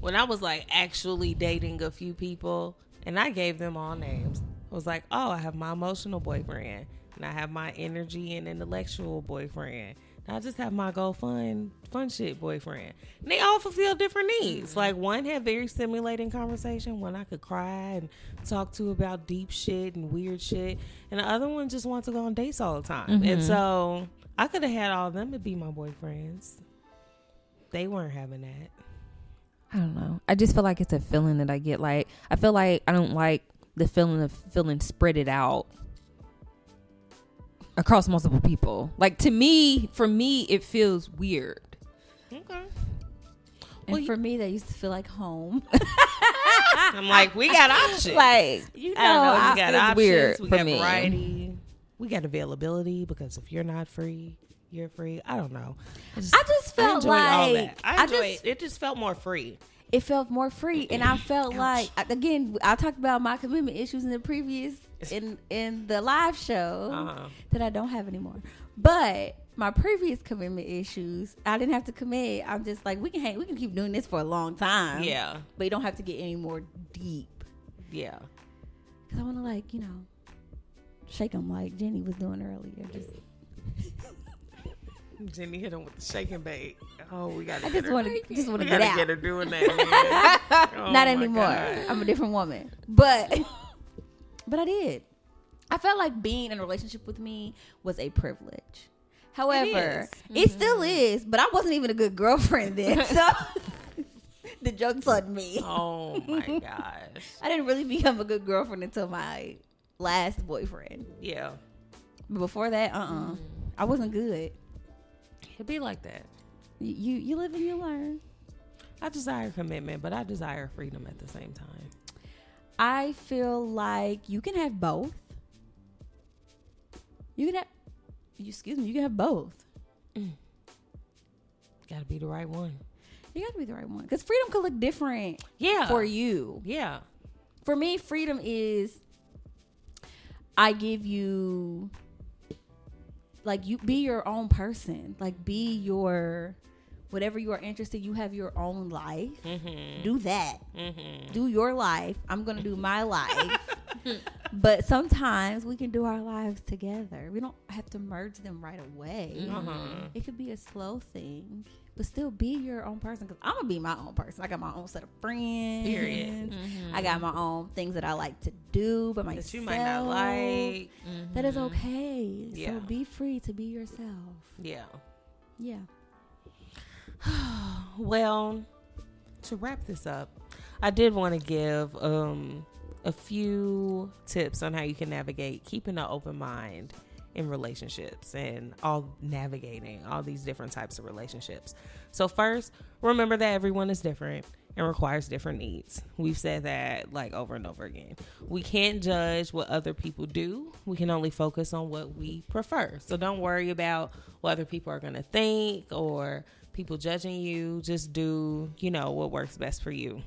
when I was like actually dating a few people and I gave them all names. I was like, oh, I have my emotional boyfriend and I have my energy and intellectual boyfriend. I just have my go fun fun shit boyfriend. And they all fulfill different needs. Mm-hmm. Like one had very stimulating conversation, one I could cry and talk to about deep shit and weird shit. And the other one just wants to go on dates all the time. And mm-hmm. so I could have had all of them to be my boyfriends. They weren't having that. I don't know. I just feel like it's a feeling that I get. Like I feel like I don't like the feeling of feeling spread it out across multiple people. Like to me, for me, it feels weird. Okay. And Well, for me, that used to feel like home. [laughs] I'm like, we got options. Like you I don't know. we It got options. weird we for got me. variety. We got availability because if you're not free, you're free. I don't know. I just, I just I felt enjoy all like that. I I just- it. It just felt more free. it felt more free and i felt Ouch. like again i talked about my commitment issues in the previous [laughs] in in the live show Uh-huh. that i don't have anymore but my previous commitment issues i didn't have to commit i'm just like we can hang we can keep doing this for a long time Yeah. but you don't have to get any more deep Yeah. because i want to like you know shake them like jenny was doing earlier just [laughs] Jenny hit him with the shaking bait. Oh, we got i just want to just want to get out get her doing that. [laughs] Oh, not anymore. God. I'm a different woman. But but I did. I felt like being in a relationship with me was a privilege. However, it still is, but I wasn't even a good girlfriend then. [laughs] So [laughs] the joke's on me. Oh my gosh. [laughs] I didn't really become a good girlfriend until my last boyfriend. Yeah. But before that, uh uh I wasn't good. It'd be like that. You you live and you learn. I desire commitment, but I desire freedom at the same time. I feel like you can have both. You can have you excuse me, you can have both. Mm. Got to be the right one. You got to be the right one because freedom could look different Yeah. for you. Yeah. For me, freedom is I give you like you be your own person, like be your whatever you are interested. You have your own life. Mm-hmm. Do that. Mm-hmm. Do your life. I'm gonna do my [laughs] life. [laughs] but sometimes we can do our lives together. We don't have to merge them right away. Uh-huh. It could be a slow thing, but still be your own person. Because I'm gonna be my own person. I got my own set of friends. Period. I got my own things that I like to do, but myself That you might not like. That is okay. Yeah. So be free to be yourself. Yeah. Yeah. [sighs] Well, to wrap this up, I did want to give um, a few tips on how you can navigate keeping an open mind in relationships and all navigating all these different types of relationships. So, first, remember that everyone is different and requires different needs. We've said that like over and over again. We can't judge what other people do, we can only focus on what we prefer. So, don't worry about what other people are going to think or people judging you. Just do, you know, what works best for you.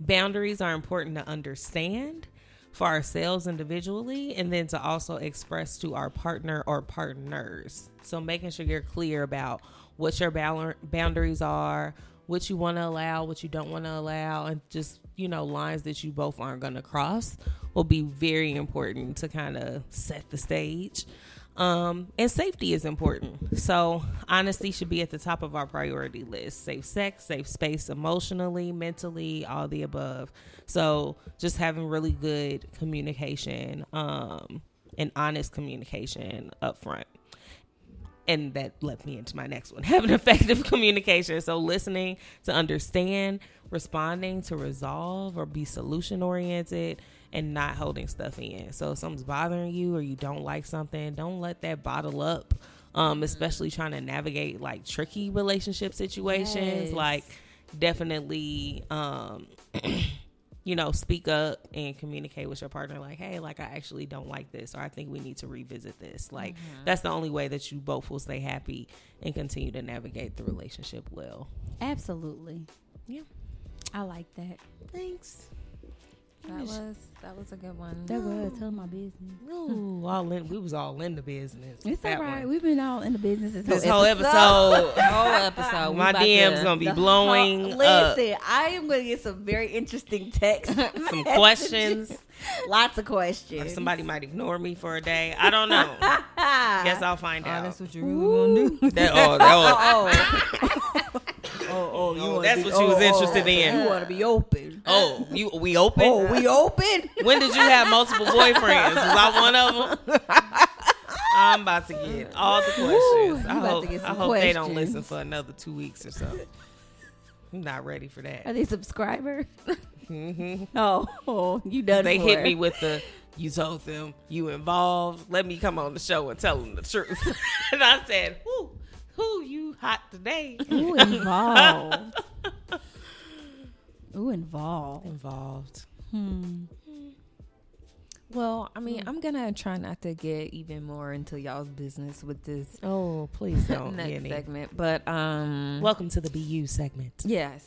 Boundaries are important to understand, for ourselves individually and then to also express to our partner or partners. So making sure you're clear about what your boundaries are, what you want to allow, what you don't want to allow, and just, you know, lines that you both aren't going to cross will be very important to kind of set the stage. Um, and safety is important. So, honesty should be at the top of our priority list. Safe sex, safe space emotionally, mentally, all the above. So, just having really good communication um, and honest communication up front. And that led me into my next one [laughs] having effective communication. So, listening to understand, responding to resolve or be solution oriented and not holding stuff in. So if something's bothering you or you don't like something, don't let that bottle up. Um, especially trying to navigate like tricky relationship situations. Yes. Like definitely um [clears throat] you know, speak up and communicate with your partner like, hey, like I actually don't like this or I think we need to revisit this. Like that's the only way that you both will stay happy and continue to navigate the relationship well. Absolutely. Yeah. I like that. Thanks. That was that was a good one. That was tell my business. Ooh, all in, we was all in the business. It's all That right. one. We've been all in the business this, this whole episode. whole episode. [laughs] My DM's to- gonna be blowing whole- up. Listen, I am going to get some very interesting texts. [laughs] Some questions. Lots of questions. Somebody might ignore me for a day. I don't know. [laughs] Guess I'll find Oh, out. that's what you really want to do. That- oh, that- Oh, oh. Oh, oh, you Oh, that's be- what you was oh, interested oh, in. You want to be open? oh, you we open? Oh, we open? [laughs] when did you have multiple boyfriends? Was I one of them? [laughs] I'm about to get all the questions. you I hope, to get I hope they don't listen for another two weeks or so. I'm not ready for that. Are they subscribers? hmm Oh, [laughs] oh, you done? They hit me with the you told them you involved. Let me come on the show and tell them the truth. and I said, "Who, who you hot today?" Ooh, [laughs] involved. Ooh, involved. Involved. Hmm. Well, I mean, I'm gonna try not to get even more into y'all's business with this Oh, please don't. [laughs] next Yenny. segment, but um, Welcome to the BU segment. yes,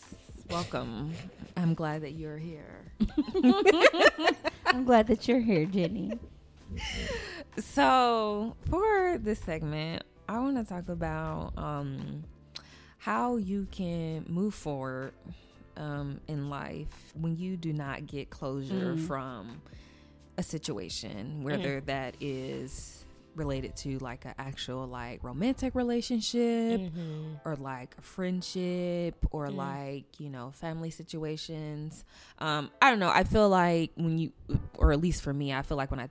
welcome. I'm glad that you're here. [laughs] I'm glad that you're here, Jenny. So for this segment, I want to talk about um, how you can move forward um, in life when you do not get closure Mm. from a situation, whether that is related to like an actual like romantic relationship Mm-hmm. or like a friendship or Mm. like you know family situations um i don't know i feel like when you or at least for me i feel like when i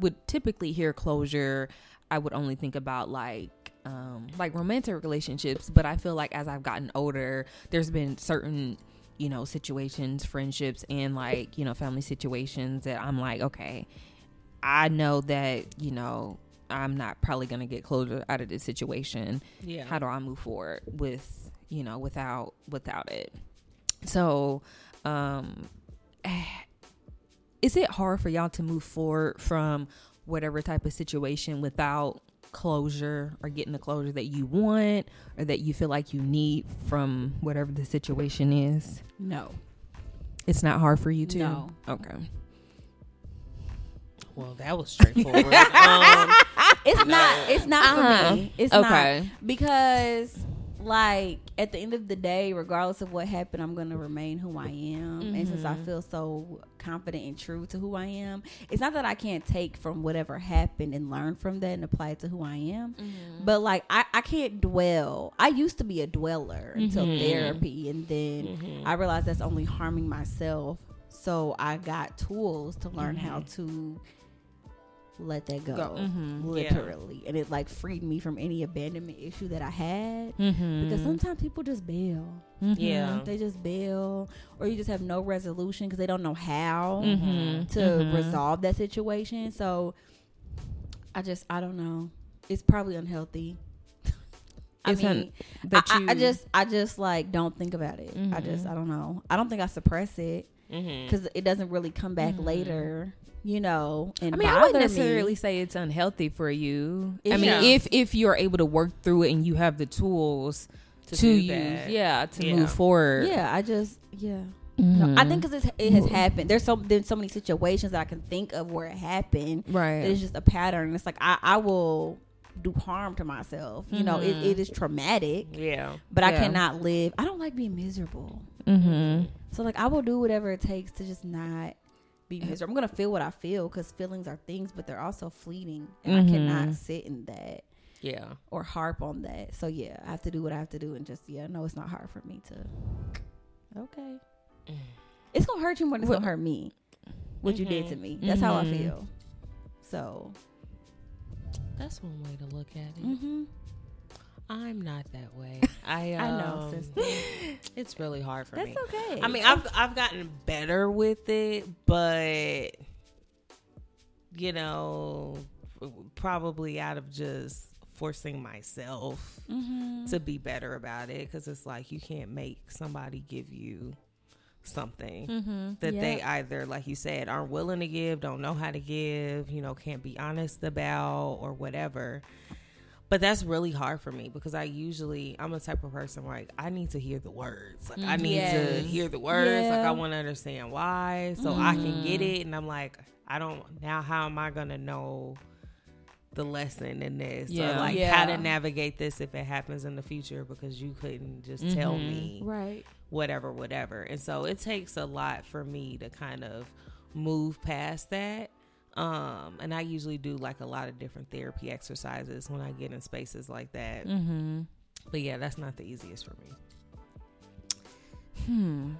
would typically hear closure i would only think about like um like romantic relationships but i feel like as i've gotten older there's been certain you know situations friendships and like you know family situations that i'm like okay i know that you know i'm not probably gonna get closure out of this situation Yeah. how do I move forward with you know without without it so um [sighs] is it hard for y'all to move forward from whatever type of situation without closure or getting the closure that you want or that you feel like you need from whatever the situation is No. it's not hard for you to No. okay well, that was straightforward. [laughs] um, It's not. It's not Uh-huh. for me. It's Okay. not because, like, at the end of the day, regardless of what happened, I'm gonna remain who I am. And since I Mhm. feel so confident and true to who I am, it's not that I can't take from whatever happened and learn from that and apply it to who I am. But like, I I can't dwell. I used to be a dweller until Mhm. therapy, and then mhm. I realized that's only harming myself. So I got tools to learn how Mm-hmm. to let that go, Go. Mhm. Yeah. literally, and it like freed me from any abandonment issue that I had. mm-hmm. Because sometimes people just bail. Yeah. They just bail, or you just have no resolution because they don't know how Mhm. to Mhm. resolve that situation. So I just, I don't know. It's probably unhealthy. [laughs] I It's mean, un- I, I- you I just, I just like don't think about it. I just, Mhm. I don't know. I don't think I suppress it Mhm. because it doesn't really come back Mhm. later, you know. And I mean, I wouldn't necessarily me. say it's unhealthy for you. I It's mean, not. if if you're able to work through it and you have the tools To to, use, that. yeah, to Yeah. move forward. Yeah, I just, yeah, No, I think because it has happened. There's so there's so many situations that I can think of where it happened. Right. It's just a pattern. It's like I, I will do harm to myself. You know, it, it is traumatic, Yeah. but I cannot live. I don't like being miserable. Mm-hmm. So like I will do whatever it takes to just not be uh-huh. miserable. I'm gonna feel what I feel because feelings are things, but they're also fleeting, and I mm-hmm. cannot sit in that Yeah. or harp on that. So yeah, I have to do what I have to do, and just yeah, no, it's not hard for me to. Okay, [sighs] it's gonna hurt you more than it's gonna hurt me. What you did to mm-hmm. me. That's how I Mhm. feel. So. That's one way to look at it. Mm-hmm. I'm not that way. I [laughs] I know, um, sister. [laughs] It's really hard for That's me. That's okay. I mean, I've I've gotten better with it, but you know, probably out of just forcing myself Mm-hmm. to be better about it because it's like you can't make somebody give you something Mm-hmm. that they either like you said aren't willing to give don't know how to give you know can't be honest about or whatever but that's really hard for me because i usually i'm a type of person like i need to hear the words like i need to hear the words like i want to understand why so i can get it and i'm like i don't now how am i gonna know the lesson in this or like Yeah. how to navigate this if it happens in the future because you couldn't just tell Mhm. me right. whatever, whatever. And so it takes a lot for me to kind of move past that. Um, and I usually do like a lot of different therapy exercises when I get in spaces like that. Mm-hmm. But yeah, that's not the easiest for me. Hmm.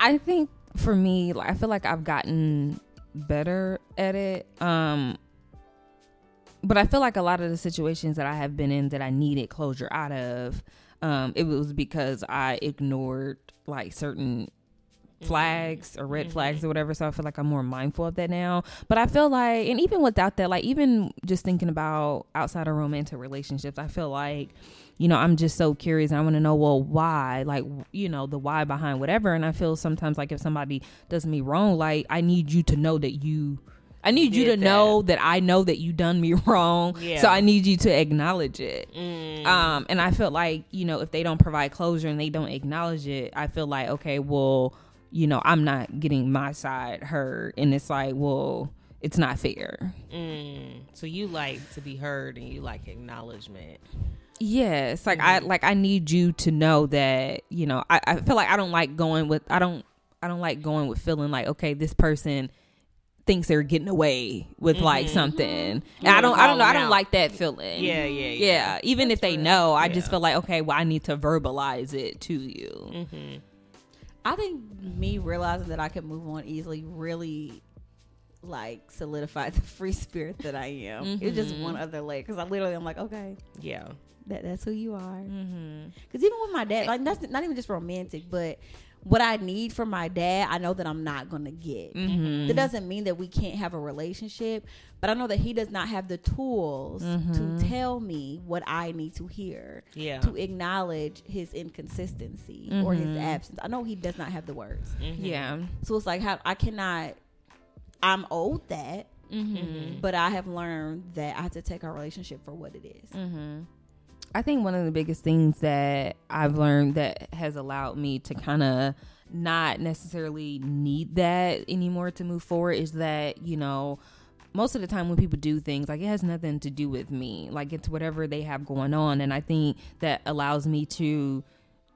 I think for me, like I feel like I've gotten better at it. Um but I feel like a lot of the situations that I have been in that I needed closure out of, um, it was because I ignored like certain flags or red flags or whatever. So I feel like I'm more mindful of that now. But I feel like, and even without that, like even just thinking about outside of romantic relationships, I feel like, you know, I'm just so curious. I want to know, well, why? Like, you know, the why behind whatever. And I feel sometimes like if somebody does me wrong, like I need you to know that you. I need you to that. know that I know that you done me [laughs] wrong. Yeah. So I need you to acknowledge it. Mm. Um, and I feel like, you know, if they don't provide closure and they don't acknowledge it, I feel like, okay, well, you know, I'm not getting my side heard. And it's like, well, it's not fair. Mm. So you like to be heard and you like acknowledgement. Yes. Like I like I need you to know that, you know, I, I feel like I don't like going with I don't I don't like going with feeling like, okay, this person thinks they're getting away with like something. And I don't I don't know, I don't out. like that feeling. Yeah, yeah, yeah. Yeah. Even if they know, I just feel like, okay, well I need to verbalize it to you. Mm-hmm. I think me realizing that I could move on easily really like solidified [laughs] the free spirit that I am. It's just one other leg because I literally I'm like, okay, Yeah. that that's who you are. Mm-hmm. Because even with my dad, like that's not even just romantic, but what I need from my dad, I know that I'm not gonna get. Mm-hmm. That doesn't mean that we can't have a relationship, but I know that he does not have the tools to tell me what I need to hear. Yeah. To acknowledge his inconsistency or his absence. I know he does not have the words. Yeah. So it's like how I cannot I'm owed that, Mm-hmm. but I have learned that I have to take our relationship for what it is. I think one of the biggest things that I've learned that has allowed me to kind of not necessarily need that anymore to move forward is that, you know, most of the time when people do things, like it has nothing to do with me. Like it's whatever they have going on. And I think that allows me to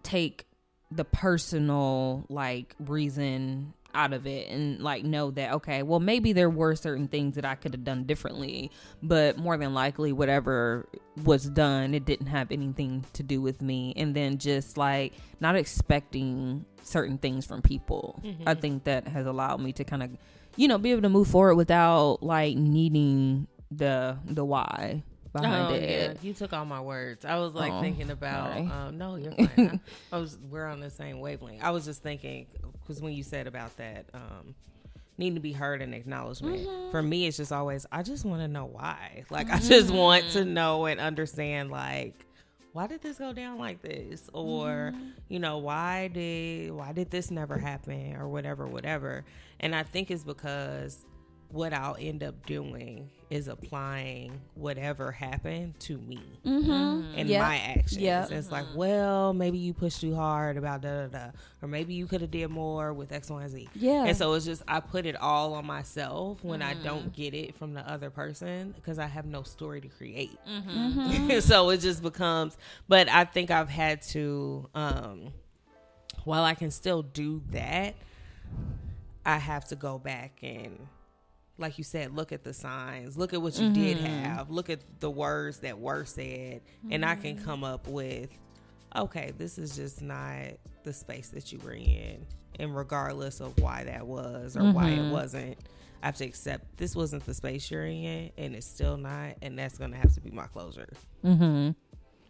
take the personal like reason out of it and like know that okay well maybe there were certain things that i could have done differently but more than likely whatever was done it didn't have anything to do with me and then just like not expecting certain things from people i think that has allowed me to kind of you know be able to move forward without like needing the the why behind oh, it yeah. You took all my words. I was like Oh, thinking about. sorry. Um, no, you're [laughs] fine. I, I was. We're on the same wavelength. I was just thinking because when you said about that, um, needing to be heard and acknowledgement. Mm-hmm. For me, it's just always. I just want to know why. [laughs] Like I just want to know and understand. Like why did this go down like this or Mm-hmm. you know why did why did this never happen or whatever whatever and i think it's because what I'll end up doing is applying whatever happened to me Mm-hmm. mm-hmm. and Yep. my actions. Yep. It's like, mm-hmm. well, maybe you pushed too hard about da da da, or maybe you could have did more with X, Y, and Z. Yeah. And so it's just I put it all on myself when I mm-hmm. don't get it from the other person because I have no story to create. [laughs] so it just becomes. But I think I've had to. um While I can still do that, I have to go back and like you said, look at the signs, look at what you did mm-hmm. have, look at the words that were said, and I can mm-hmm. come up with, okay, this is just not the space that you were in. And regardless of why that was or why it mm-hmm. wasn't, I have to accept this wasn't the space you're in, and it's still not, and that's going to have to be my closure. Mm-hmm.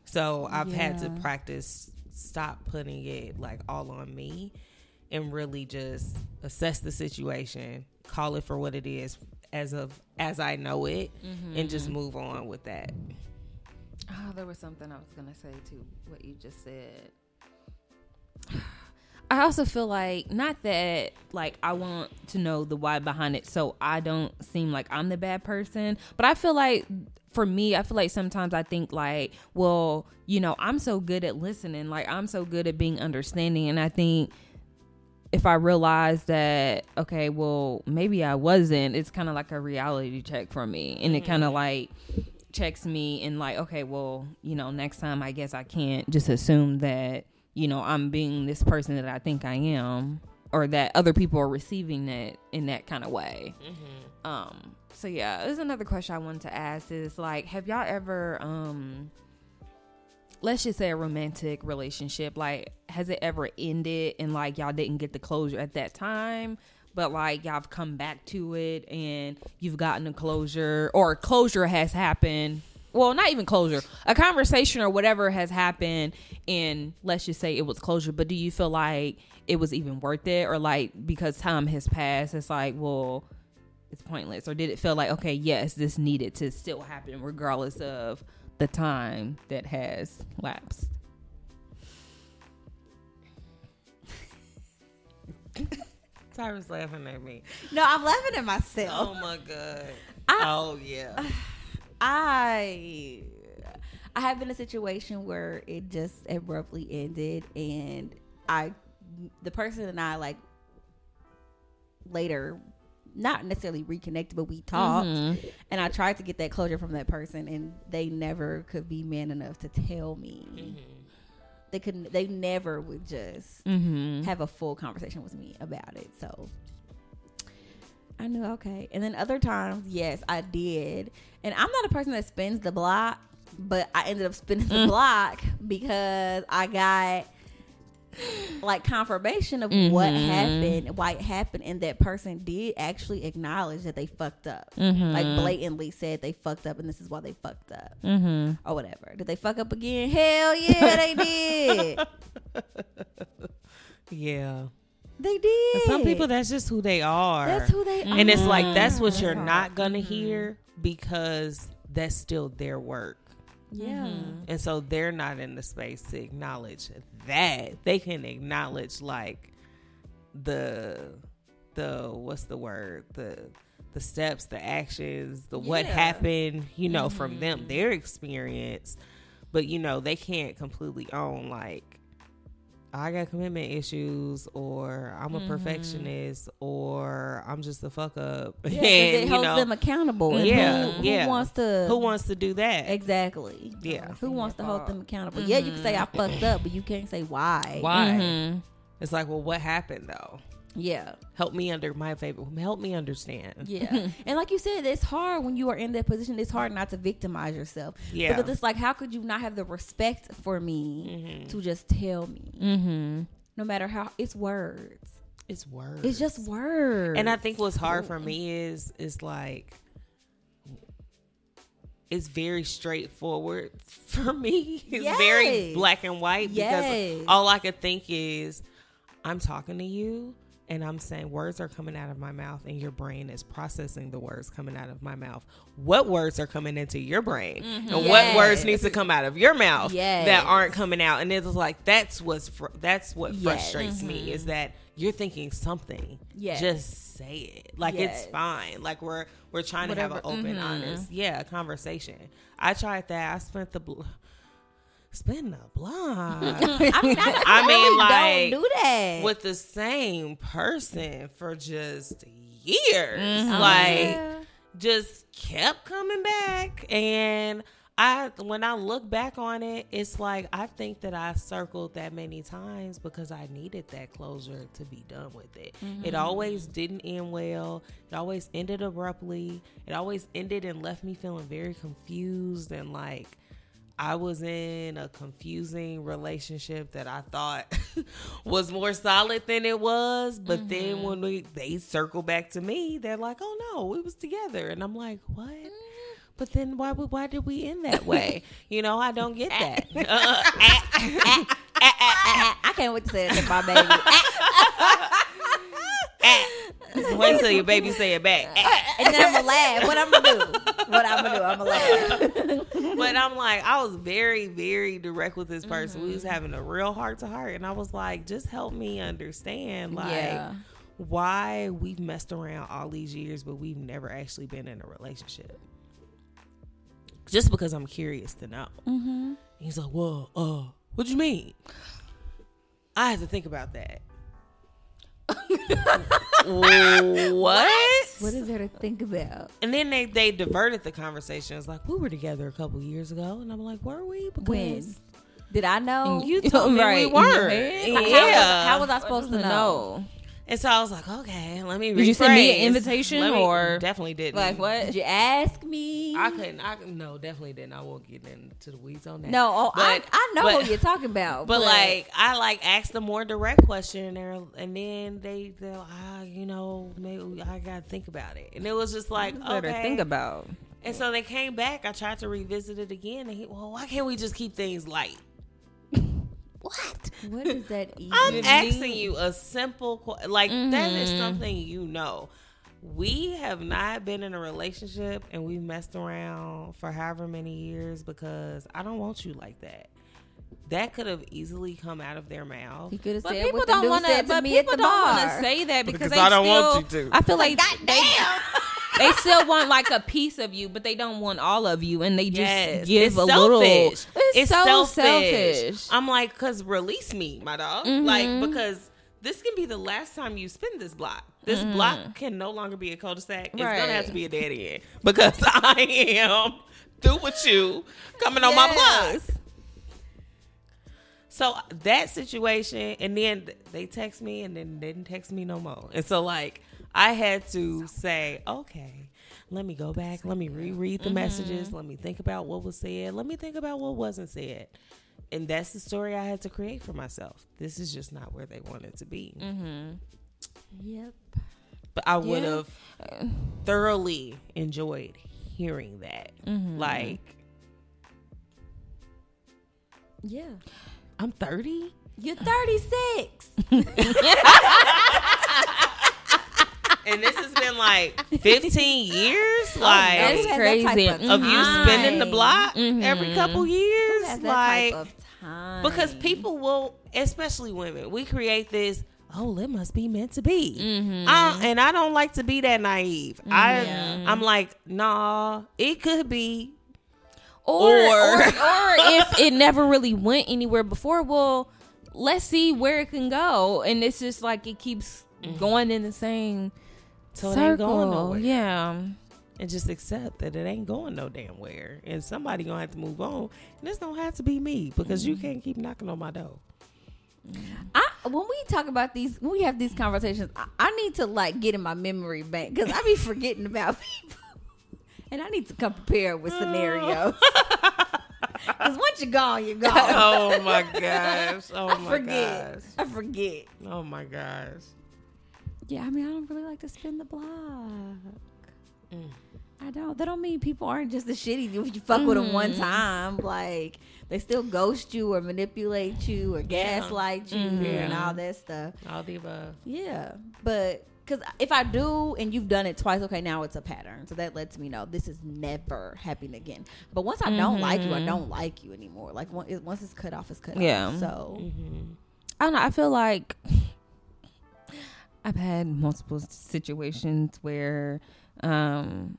So I've had to practice stop putting it like all on me and really just assess the situation, call it for what it is as of as I know it and mm-hmm. just move on with that. Oh, there was something I was gonna say to what you just said. [sighs] I also feel like not that like I want to know the why behind it so I don't seem like I'm the bad person, but I feel like for me, I feel like sometimes I think like, well, you know, I'm so good at listening, like I'm so good at being understanding and I think if I realize that okay, well, maybe I wasn't, it's kind of like a reality check for me. And it kind of like checks me and like okay well you know next time i guess i can't just assume that you know i'm being this person that i think i am or that other people are receiving that in that kind of way um so yeah there's another question i wanted to ask is like have y'all ever um let's just say a romantic relationship like has it ever ended and like y'all didn't get the closure at that time but like y'all have come back to it and you've gotten a closure or closure has happened? Well not even closure a conversation or whatever has happened and let's just say it was closure but do you feel like it was even worth it? Or like because time has passed it's like well it's pointless. Or did it feel like okay yes this needed to still happen regardless of the time that has lapsed [laughs] Tyra's laughing at me. No, I'm laughing at myself. Oh my god. I- oh yeah. [sighs] I I have been in a situation where it just abruptly ended and I the person and I like later not necessarily reconnected but we talked Mm-hmm. and I tried to get that closure from that person and they never could be man enough to tell me. They couldn't they never would just mm-hmm. have a full conversation with me about it. So I knew okay. And then other times, yes, I did. And I'm not a person that spins the block, but I ended up spinning the block because I got like confirmation of what Mhm. happened, why it happened, and that person did actually acknowledge that they fucked up. Mhm. Like blatantly said they fucked up and this is why they fucked up. Mm-hmm. Or whatever. Did they fuck up again? Hell yeah, they [laughs] did. Yeah. They did. And some people that's just who they are. That's who they are. and it's like that's what That's you're hard. not gonna hear because that's still their work. Yeah. And so they're not in the space to acknowledge that. They can acknowledge like the the what's the word? The the steps, the actions, the what happened, you know, from them, mm-hmm. their experience. But you know, they can't completely own like I got commitment issues or I'm a perfectionist or I'm just a fuck up. Yeah, 'cause [laughs] and it you holds know them accountable. And Yeah, who, yeah. Who wants to? who wants to do that? exactly? Yeah. Who wants to hold them accountable? Yeah, you can say I fucked up, but you can't say why. Why? Mm-hmm. It's like, well, what happened though? Yeah, Help me under my favorite. Help me understand. yeah. [laughs] and like you said, it's hard when you are in that position. It's hard not to victimize yourself. Yeah. Because it's like, how could you not have the respect for me to just tell me? Mm-hmm. No matter how it's words. It's words. It's just words. And I think what's hard for me is is like it's very straightforward [laughs] for me. It's very black and white Yes. because all I could think is I'm talking to you and I'm saying words are coming out of my mouth and your brain is processing the words coming out of my mouth. What words are coming into your brain? And what words needs to come out of your mouth Yes. that aren't coming out? And it's like that's what's fr- that's what Yes. frustrates me is that you're thinking something. Yes. Just say it. Like Yes. it's fine. Like we're we're trying to have an Whatever. open, Mhm. honest, yeah, conversation. I tried that. I spent the bl- spend the block [laughs] I mean, I, [laughs] I mean, like, don't do that. with the same person for just years. Mhm. Like Yeah. just kept coming back and I when I look back on it, it's like I think that I circled that many times because I needed that closure to be done with it. It always didn't end well. It always ended abruptly. It always ended and left me feeling very confused and like I was in a confusing relationship that I thought [laughs] was more solid than it was. But then mm-hmm. when we they circle back to me, they're like, "Oh no, we was together," and I'm like, "What?" Mm-hmm. But then why would why did we end that way? [laughs] you know, I don't get that. I can't wait to say it to my baby. [laughs] Ah. Ah. [laughs] wait until your baby say it back. [laughs] and then I'm gonna laugh. What I'm gonna do? What I'm gonna do? I'm gonna laugh. [laughs] but I'm like, I was very, very direct with this person. We was having a real heart to heart, and I was like, just help me understand, like, Yeah. why we've messed around all these years, but we've never actually been in a relationship. Just because I'm curious to know. Mm-hmm. He's like, well, uh, what do you mean? I had to think about that. What? What is there to think about? And then they they diverted the conversation. It's like we were together a couple years ago, and I'm like, were we? Because When? Did I know? you told me Right, we weren't. head? How- Yeah. How was, how was I supposed to know? And so I was like, okay, let me. Did you send me an invitation me- or- definitely didn't? Like what? Did you ask me? I couldn't. I no, definitely didn't. I won't get into the weeds on that. no, oh, I, But- I know but- who you're talking about. But like I like asked a more direct question and and then they they're ah, you know, maybe I gotta think about it. And it was just like Better okay. think about. And so they came back. I tried to revisit it again. And he, well, why can't we just keep things light? What? what is that? Even? [laughs] I'm Even asking me. you a simple que- like that is Mhm. something you know. We have not been in a relationship and we messed around for however many years because I don't want you like that. That could have easily come out of their mouth. He could have But said people what don't want to. to But people don't want to say that because, Because they I don't still, want you to. I feel like they, they still want like a piece of you, but they don't want all of you, and they just Yes, give it's a selfish. little. It's, It's so selfish. selfish. I'm like, cause release me, my dog. Mhm. Like because this can be the last time you spend this block. This block can no longer be a cul-de-sac. It's gonna have to be a dead end because [laughs] I am through with you coming on my block. So that situation, and then they text me, and then didn't text me no more. And so like I had to say, okay, let me go back, let me reread the messages, let me think about what was said, let me think about what wasn't said. And that's the story I had to create for myself. This is just not where they wanted to be. Mm-hmm. Yep. But I would Yeah. have thoroughly enjoyed hearing that. Mhm. Like, Yeah. I'm 30? You're 36. [laughs] [laughs] And this has been like [laughs] 15 years? Like, that's Who has that crazy. of you spending the time? block Mhm. every couple years like type of time? because people will especially women we create this oh it must be meant to be Mhm. I- and i don't like to be that naive i Yeah. i'm like nah it could be or, or Or- or [laughs] if it never really went anywhere before, well, let's see where it can go. And it's just like it keeps going in the same so it circle. ain't going nowhere Yeah. and just accept that it ain't going no damn where and somebody gonna have to move on and this don't have to be me because you mm-hmm. can't keep knocking on my door I, when we talk about these, when we have these conversations, I, I need to like get in my memory bank because I be [laughs] forgetting about people, and I need to come prepared with scenarios. [laughs] Because once you're gone, you're gone. oh my gosh oh I my forget. gosh I forget. oh my gosh Yeah, I mean, I don't really like to spin the block. Mm. I don't. That don't mean people aren't just as shitty if you fuck with them one time. Like they still ghost you or manipulate you or gaslight you and all that stuff. all the above Yeah, but because if I do and you've done it twice, okay, now it's a pattern. So that lets me know this is never happening again. But once I don't like you, I don't like you anymore. Like once it's cut off, it's cut off. Yeah. off. So Mm-hmm. I don't know. I feel like I've had multiple situations where, um,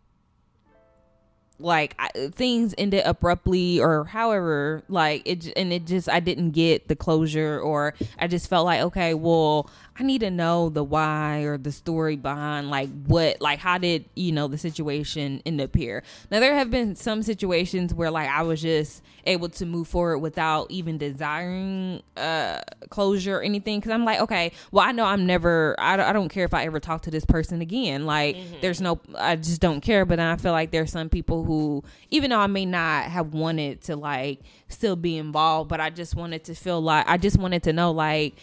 like I, things ended abruptly or however like it and it just i didn't get the closure or i just felt like okay well i need to know the why or the story behind like what like how did you know the situation end up here? Now there have been some situations where like i was just able to move forward without even desiring uh closure or anything because i'm like okay well i know i'm never I, I don't care if i ever talk to this person again. Like there's no i just don't care but then i feel like there's some people who even though i may not have wanted to like still be involved but i just wanted to feel like i just wanted to know like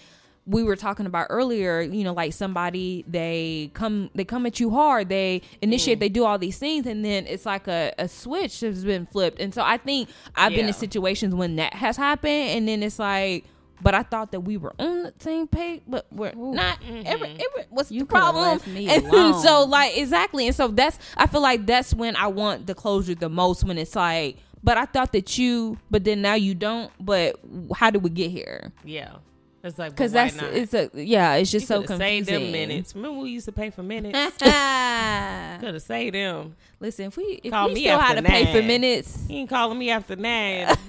we were talking about earlier you know like somebody they come they come at you hard they initiate mm. they do all these things and then it's like a, a switch has been flipped. And so i think i've been in situations when that has happened and then it's like but I thought that we were on the same page, but we're not. Every, mm-hmm. every, what's You the problem? and [laughs] so, like, exactly. And so that's. I feel like that's when I want the closure the most. When it's like, but I thought that you, but then now you don't. But how did we get here? Yeah. It's like Because that's it's a yeah. It's just you so confusing. saved them minutes. Remember we used to pay for minutes. [laughs] Could have saved them. Listen, if we if Call we me still had to pay for minutes, He ain't calling me after nine. [laughs]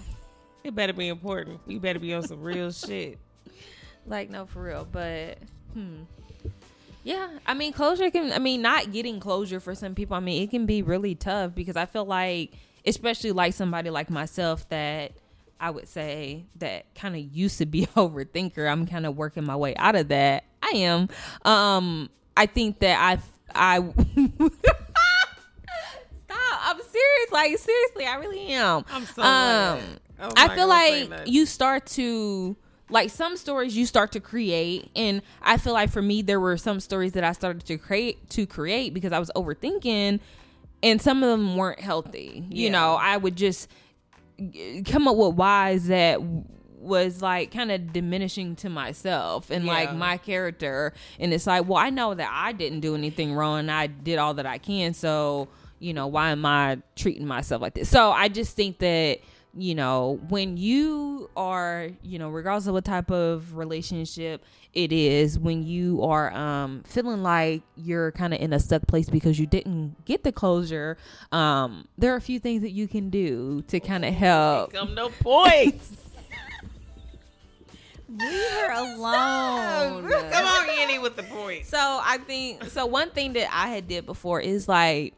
it better be important. You better be on some real shit. like no for real. But hmm. Yeah, I mean closure can I mean not getting closure for some people, I mean it can be really tough because I feel like especially like somebody like myself that I would say that kind of used to be [laughs] overthinker. I'm kind of working my way out of that. I am. Um I think that I I [laughs] Stop. I'm serious. Like seriously, I really am. I'm so um I'm I feel like you start to like some stories you start to create and I feel like for me there were some stories that I started to create to create because I was overthinking and some of them weren't healthy. You Yeah. know, I would just come up with whys that was like kind of diminishing to myself and like my character and it's like well I know that I didn't do anything wrong and I did all that I can so you know why am I treating myself like this so I just think that you know when you are you know regardless of what type of relationship it is when you are um feeling like you're kind of in a stuck place because you didn't get the closure um there are a few things that you can do to kind of help Come no points. [laughs] Leave her alone. Come on, Annie, with the points. So I think so. One thing that I had did before is like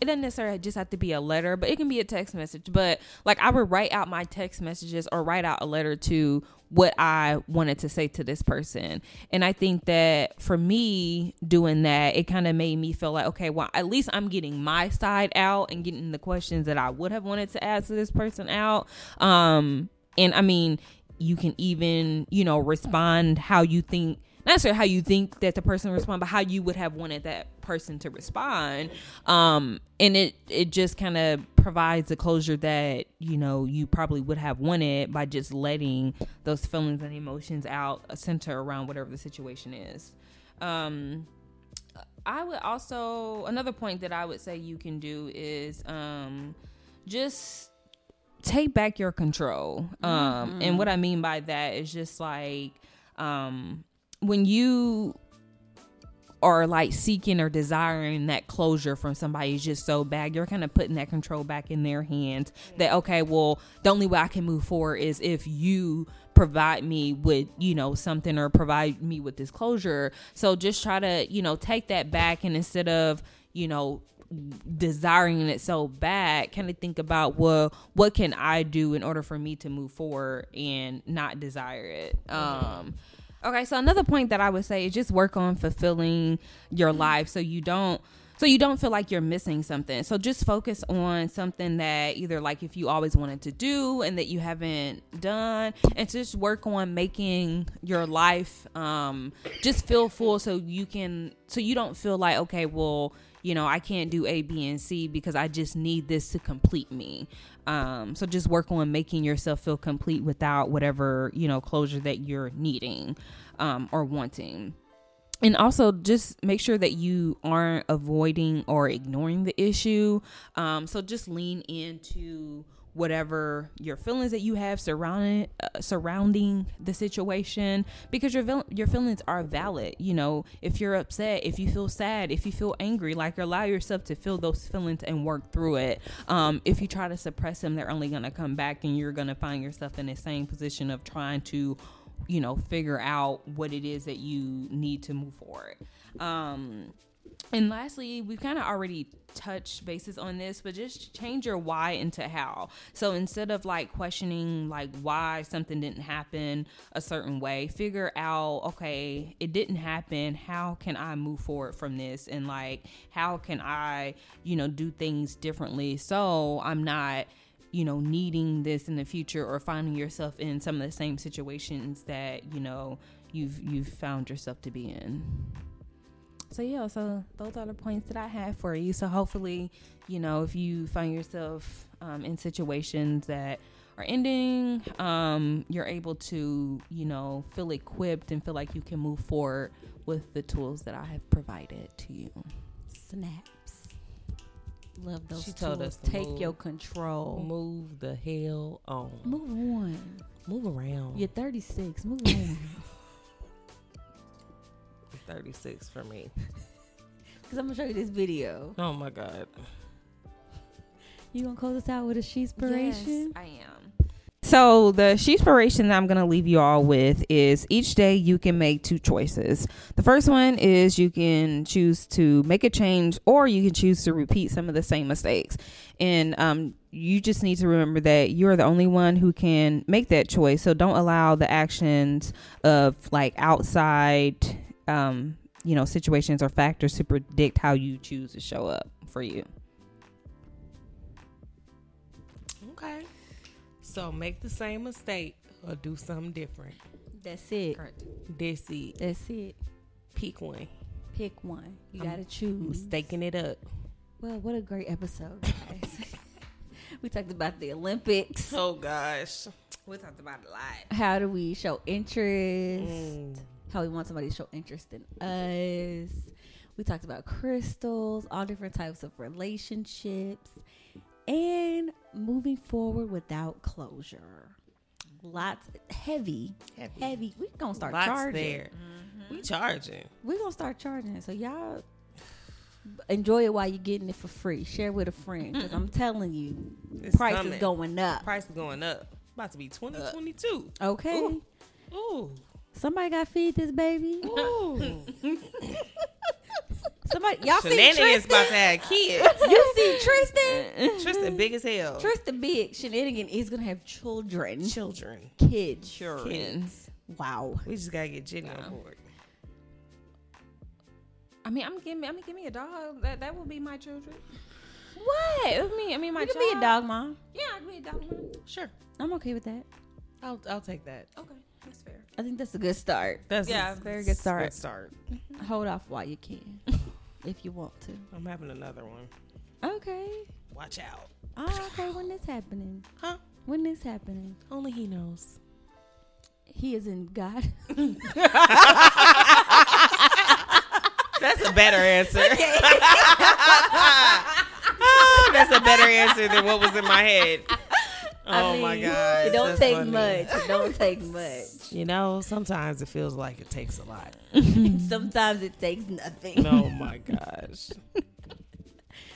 it doesn't necessarily just have to be a letter, but it can be a text message. But like I would write out my text messages or write out a letter to what I wanted to say to this person. And I think that for me doing that, it kind of made me feel like, okay, well, at least I'm getting my side out and getting the questions that I would have wanted to ask to this person out. Um, and I mean, you can even, you know, respond how you think not necessarily how you think that the person respond, but how you would have wanted that person to respond. Um, and it it just kind of provides the closure that you know you probably would have wanted by just letting those feelings and emotions out, uh, center around whatever the situation is. Um, I would also another point that I would say you can do is um, just take back your control. Um, and what I mean by that is just like um, when you are like seeking or desiring that closure from somebody is just so bad, you're kind of putting that control back in their hands. That okay, well, the only way I can move forward is if you provide me with you know something or provide me with this closure. So just try to you know take that back and instead of you know desiring it so bad kind of think about well what can i do in order for me to move forward and not desire it um okay so another point that i would say is just work on fulfilling your life so you don't so you don't feel like you're missing something. So just focus on something that either like if you always wanted to do and that you haven't done and just work on making your life um just feel full so you can so you don't feel like okay well you know i can't do a b and c because i just need this to complete me. Um so just work on making yourself feel complete without whatever you know closure that you're needing um or wanting. And also just make sure that you aren't avoiding or ignoring the issue. Um, so just lean into whatever your feelings that you have surrounding uh, surrounding the situation because your your feelings are valid you know? If you're upset if you feel sad if you feel angry like allow yourself to feel those feelings and work through it. Um, if you try to suppress them they're only going to come back and you're going to find yourself in the same position of trying to you know figure out what it is that you need to move forward. Um, and lastly, we've kind of already touched bases on this, but just change your why into how. So instead of like questioning like why something didn't happen a certain way, figure out okay, it didn't happen. How can I move forward from this? And like, how can I, you know, do things differently so I'm not you know needing this in the future or finding yourself in some of the same situations that you know you've you've found yourself to be in so yeah so those are the points that i have for you so hopefully you know if you find yourself um, in situations that are ending um, you're able to you know feel equipped and feel like you can move forward with the tools that i have provided to you Snaps. Love those She told us to Take move. your control. Move the hell on. Move on. Move around. You're 36. Move on. [laughs] 36 for me. [laughs] Because I'm going to show you this video. Oh my God. You going to close us out with a she's inspiration? I am. So the inspiration that I'm gonna leave you all with is each day you can make two choices. The first one is you can choose to make a change, or you can choose to repeat some of the same mistakes. And um, you just need to remember that you're the only one who can make that choice. So don't allow the actions of like outside, um, you know, situations or factors to predict how you choose to show up for you. Okay. So make the same mistake or do something different. That's it. Correct. This it. That's it. Pick one. Pick one. You I'm got to choose. Staking it up. Well, what a great episode, guys. [laughs] we talked about the Olympics. Oh gosh. We talked about a lot. How do we show interest? Mm. How we want somebody to show interest in us. We talked about crystals, all different types of relationships, and moving forward without closure. Lots heavy, Heavy. heavy. We gonna start Lots charging. there. We charging. We gonna start charging. So y'all enjoy it while you're getting it for free. Share with a friend because I'm telling you, It's price coming. is going up. Price is going up. About to be 2022. Okay, Ooh. Ooh. Somebody got to feed this baby. [laughs] Somebody, y'all see Shenanigans about to have kids. [laughs] You see Tristan? Tristan big as hell. Tristan big shenanigan is gonna have children, Children. kids. Kids. Wow. We just gotta get Jenny on board. I mean, I'm giving. I'm gonna give me a dog. That that will be my children. What? I mean, I mean, my You can child. be a dog mom. Yeah, I can be a dog. mom. Sure. I'm okay with that. I'll I'll take that. Okay, that's fair. I think that's a good start. That's Yeah, a very good start. Good start. Hold off while you can, [laughs] if you want to. I'm having another one. Okay. Watch out. Oh, okay. When this happening? Huh? When this happening? Only he knows. He is in God. [laughs] [laughs] That's a better answer. Ah, That's a better answer than what was in my head. I Oh my mean, god. It don't take funny. much. It don't take much. [laughs] You know, sometimes it feels like it takes a lot. [laughs] Sometimes it takes nothing. Oh my gosh. [laughs]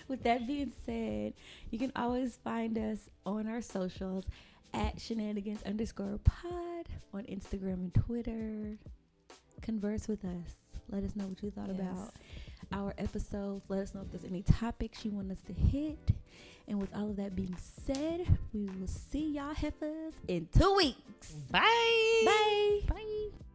With that being said, you can always find us on our socials at shenanigans underscore pod on Instagram and Twitter. Converse with us. Let us know what you thought Yes. about our episodes. Let us know if there's any topics you want us to hit. And with all of that being said, we will see y'all heifers in two weeks. Bye. Bye. Bye.